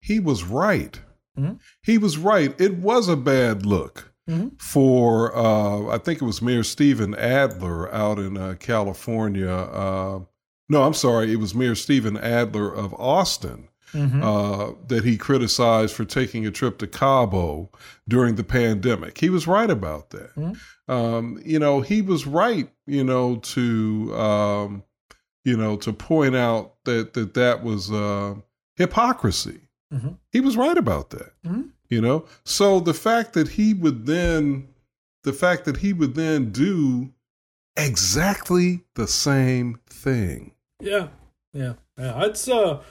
He was right. Mm-hmm. He was right. It was a bad look mm-hmm. for uh, I think it was Mayor Stephen Adler out in uh, California. Uh, no, I'm sorry, it was Mayor Stephen Adler of Austin. Mm-hmm. Uh, that he criticized for taking a trip to Cabo during the pandemic. He was right about that. Mm-hmm. Um, you know, he was right. You know, to um, you know to point out that that that was uh, hypocrisy. Mm-hmm. He was right about that. Mm-hmm. You know, so the fact that he would then, the fact that he would then do exactly the same thing. Yeah, yeah, yeah. It's uh,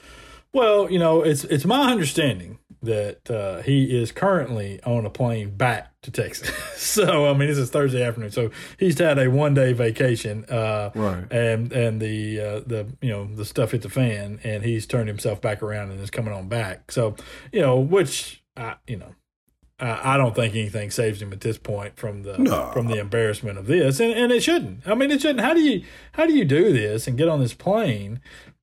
well, you know, it's it's my understanding that uh, he is currently on a plane back to Texas. <laughs> so I mean, this is Thursday afternoon. So he's had a one day vacation, uh, right? And and the uh, the you know the stuff hit the fan, and he's turned himself back around and is coming on back. So you know, which I, you know, I, I don't think anything saves him at this point from the no. from the embarrassment of this, and and it shouldn't. I mean, it shouldn't. How do you how do you do this and get on this plane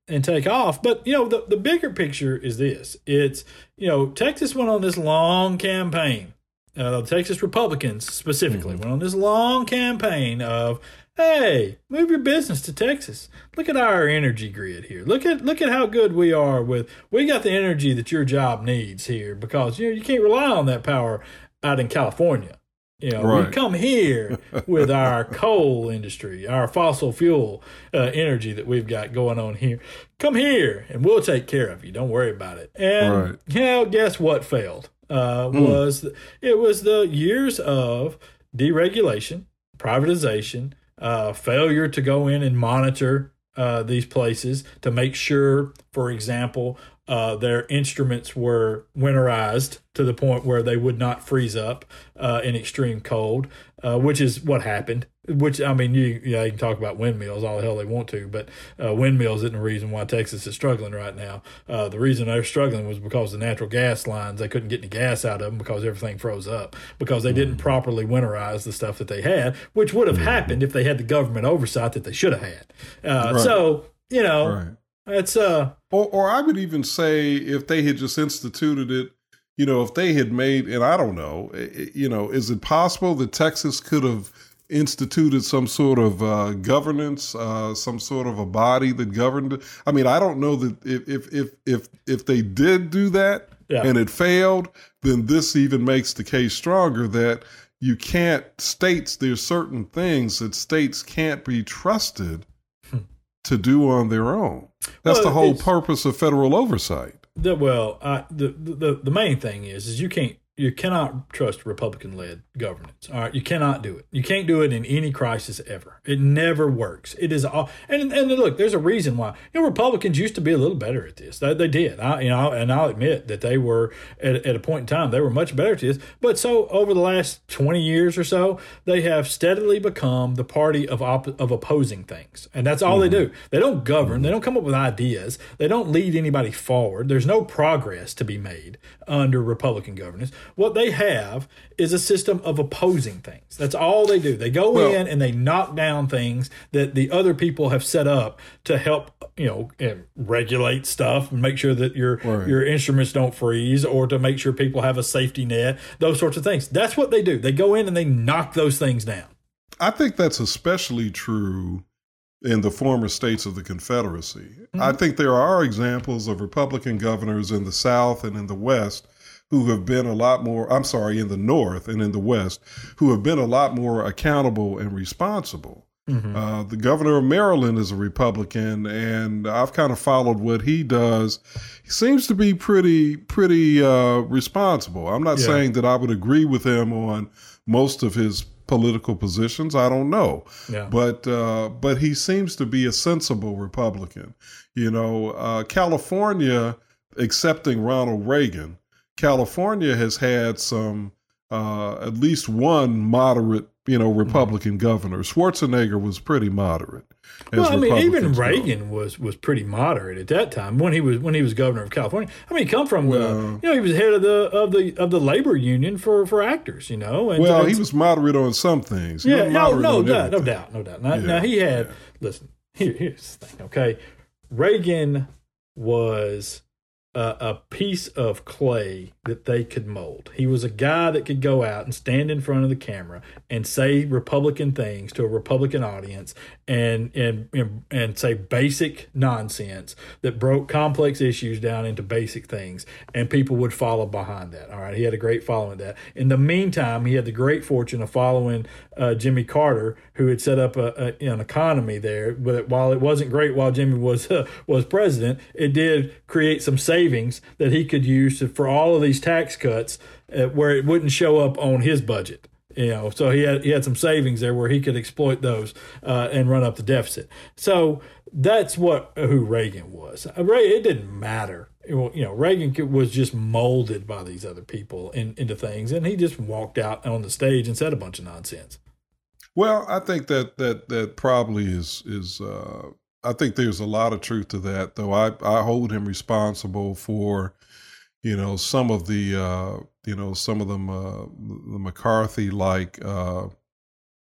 and take off? But you know, the the bigger picture is this: it's you know, Texas went on this long campaign. Uh, Texas Republicans specifically mm-hmm. went on this long campaign of Hey, move your business to Texas. Look at our energy grid here. Look at look at how good we are with we got the energy that your job needs here because you know you can't rely on that power out in California. You know, right. we come here with our <laughs> coal industry, our fossil fuel uh, energy that we've got going on here. Come here, and we'll take care of you. Don't worry about it. And right. you know, guess what failed? Uh, mm. Was it was the years of deregulation, privatization, uh, failure to go in and monitor uh, these places to make sure, for example, uh, their instruments were winterized to the point where they would not freeze up uh, in extreme cold, uh, which is what happened. Which I mean, you yeah, you can talk about windmills all the hell they want to, but uh, windmills isn't the reason why Texas is struggling right now. Uh, the reason they're struggling was because the natural gas lines they couldn't get any gas out of them because everything froze up because they didn't mm. properly winterize the stuff that they had, which would have mm. happened if they had the government oversight that they should have had. Uh, right. So you know, right. It's uh, or or I would even say if they had just instituted it you know, if they had made, and I don't know, you know, is it possible that Texas could have instituted some sort of uh, governance, uh, some sort of a body that governed? It? I mean, I don't know that if if if if, if they did do that yeah. and it failed, then this even makes the case stronger that you can't states there's certain things that states can't be trusted hmm. to do on their own. That's well, the whole purpose of federal oversight. The, well, uh, the, the the main thing is is you can't you cannot trust Republican led governance. All right, you cannot do it. You can't do it in any crisis ever. It never works. It is all and and look, there's a reason why. You know, Republicans used to be a little better at this. They, they did. I you know, and I'll admit that they were at, at a point in time they were much better at this. But so over the last 20 years or so, they have steadily become the party of op- of opposing things, and that's all mm-hmm. they do. They don't govern. They don't come up with ideas. They don't lead anybody forward. There's no progress to be made under Republican governance what they have is a system of opposing things. That's all they do. They go well, in and they knock down things that the other people have set up to help, you know, eh, regulate stuff and make sure that your right. your instruments don't freeze or to make sure people have a safety net, those sorts of things. That's what they do. They go in and they knock those things down. I think that's especially true in the former states of the Confederacy. Mm-hmm. I think there are examples of Republican governors in the South and in the West who have been a lot more, I'm sorry, in the North and in the West, who have been a lot more accountable and responsible. Mm-hmm. Uh, the governor of Maryland is a Republican, and I've kind of followed what he does. He seems to be pretty, pretty uh, responsible. I'm not yeah. saying that I would agree with him on most of his political positions. I don't know, yeah. but uh, but he seems to be a sensible Republican. You know, uh, California accepting Ronald Reagan California has had some, uh, at least one moderate, you know, Republican mm-hmm. governor. Schwarzenegger was pretty moderate. Well, I mean, even Reagan go. was was pretty moderate at that time when he was when he was governor of California. I mean, he come from well, the, you know, he was head of the of the of the labor union for for actors, you know. And, well, and, he was moderate on some things. yeah, no, no, doubt, no doubt, no doubt. Now, yeah, now he had yeah. listen. <laughs> Here, here's the thing, okay. Reagan was a, a piece of clay that they could mold. He was a guy that could go out and stand in front of the camera and say Republican things to a Republican audience and and and, and say basic nonsense that broke complex issues down into basic things, and people would follow behind that. All right, he had a great following that. In the meantime, he had the great fortune of following uh, Jimmy Carter, who had set up a, a, an economy there. But while it wasn't great while Jimmy was uh, <laughs> was president, it did create some savings that he could use for all of these tax cuts, uh, where it wouldn't show up on his budget. You know, so he had he had some savings there where he could exploit those uh, and run up the deficit. So that's what who Reagan was. Uh, it didn't matter. You know, Reagan was just molded by these other people in, into things, and he just walked out on the stage and said a bunch of nonsense. Well, I think that that that probably is is. Uh, I think there's a lot of truth to that, though. I I hold him responsible for you know some of the uh, you know some of them uh, the McCarthy like uh,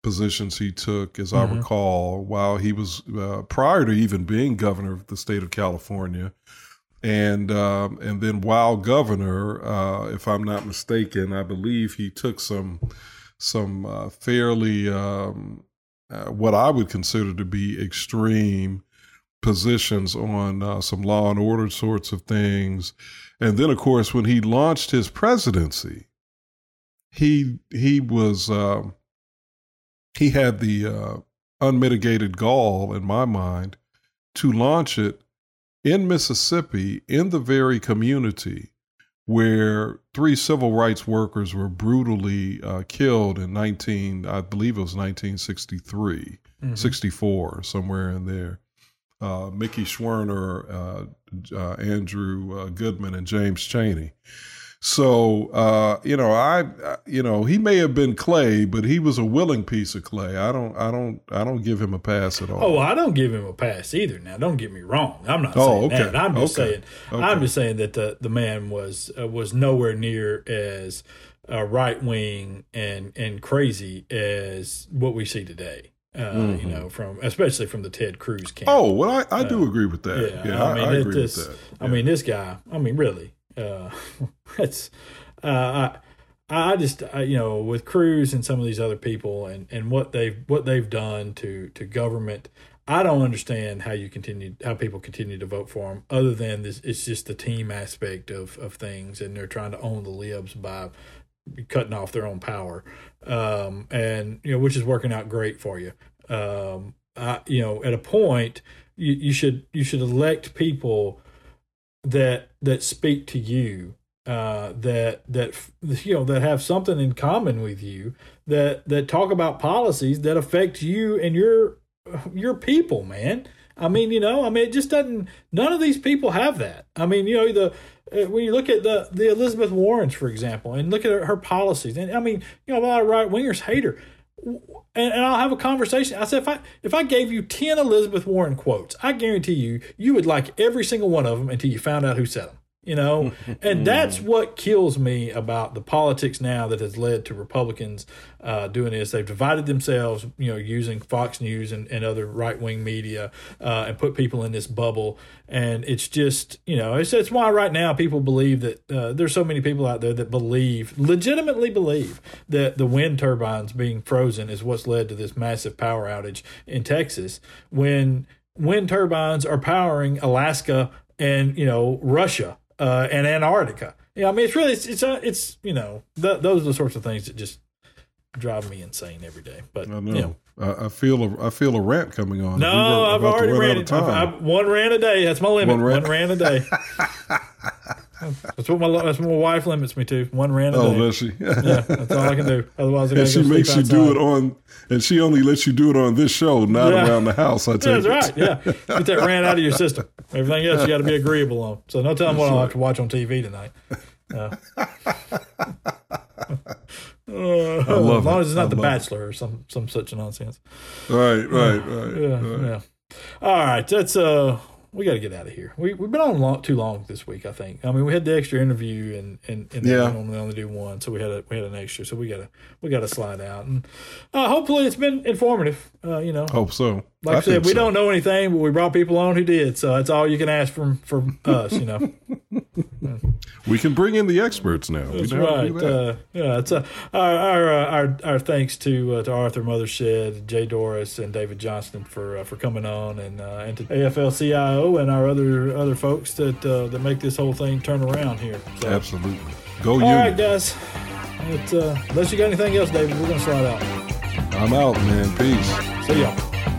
positions he took, as mm-hmm. I recall, while he was uh, prior to even being governor of the state of California, and um, and then while governor, uh, if I'm not mistaken, I believe he took some some uh, fairly um, what I would consider to be extreme positions on uh, some law and order sorts of things. And then, of course, when he launched his presidency, he he was uh, he had the uh, unmitigated gall, in my mind, to launch it in Mississippi, in the very community where three civil rights workers were brutally uh, killed in 19, I believe it was 1963, mm-hmm. 64, somewhere in there uh, Mickey Schwerner, uh, uh, Andrew uh, Goodman, and James Chaney. So uh, you know, I you know he may have been clay, but he was a willing piece of clay. I don't, I don't, I don't give him a pass at all. Oh, I don't give him a pass either. Now, don't get me wrong. I'm not oh, saying okay. that. I'm just okay. saying. Okay. I'm just saying that the the man was uh, was nowhere near as right wing and and crazy as what we see today. Uh, mm-hmm. You know, from especially from the Ted Cruz camp. Oh well, I, I do uh, agree with that. Yeah, yeah I, mean, I, I agree this, with that. Yeah. I mean, this guy. I mean, really, uh, <laughs> it's. Uh, I I just you know with Cruz and some of these other people and, and what they've what they've done to to government. I don't understand how you continue how people continue to vote for them. Other than this, it's just the team aspect of of things, and they're trying to own the libs by cutting off their own power, um, and you know which is working out great for you. Um, I, you know, at a point, you, you should you should elect people that that speak to you, uh, that that you know that have something in common with you, that that talk about policies that affect you and your your people, man. I mean, you know, I mean, it just doesn't. None of these people have that. I mean, you know, the uh, when you look at the the Elizabeth Warrens, for example, and look at her, her policies, and I mean, you know, a lot of right wingers hate her. And, and I'll have a conversation. I said, if I if I gave you ten Elizabeth Warren quotes, I guarantee you, you would like every single one of them until you found out who said them you know? <laughs> And that's what kills me about the politics now that has led to republicans uh, doing this. They've divided themselves you know using fox news and, and other right-wing media uh, and put people in this bubble. And it's just you know it's, it's why right now people believe that uh, there's so many people out there that believe legitimately believe that the wind turbines being frozen is what's led to this massive power outage in texas when wind turbines are powering alaska and you know russia uh, and Antarctica. Yeah, I mean, it's really, it's, it's, uh, it's you know, th- those are the sorts of things that just drive me insane every day. But I know. You know. I, I feel a I feel a rant coming on. No, I've already ran. I've, one rant a day. That's my limit. One rant, one rant a day. <laughs> that's what my that's what my wife limits me to. One rant oh, day. Oh, does she? yeah, that's all I can do. Otherwise, I and she makes you do it on, and she only lets you do it on this show, not yeah. around the house. I tell yeah, That's right. Yeah, get that rant out of your system. Everything else you got to be agreeable on. So no telling what I'll have to watch on TV tonight. Uh, uh, <laughs> as long as it's not The Bachelor it. or some some such nonsense. Right, right, right. Yeah, right. yeah. All right, that's uh we got to get out of here. We we've been on long, too long this week. I think. I mean, we had the extra interview, and and, and yeah. we normally only do one, so we had a we had an extra, so we got to we got to slide out, and uh, hopefully it's been informative. Uh, you know, hope so. Like I, I said, we so. don't know anything, but we brought people on who did, so that's all you can ask from from us. You know. <laughs> we can bring in the experts now. That's right. That. Uh, yeah, it's uh, our our, uh, our our thanks to uh, to Arthur Mothershed, Jay Dorris, and David Johnson for uh, for coming on, and uh, and to AFL-CIO and our other other folks that that make this whole thing turn around here. So, Absolutely. Go All All right, guys. It, unless you got anything else, David, we're gonna slide out. I'm out, man. Peace. See y'all.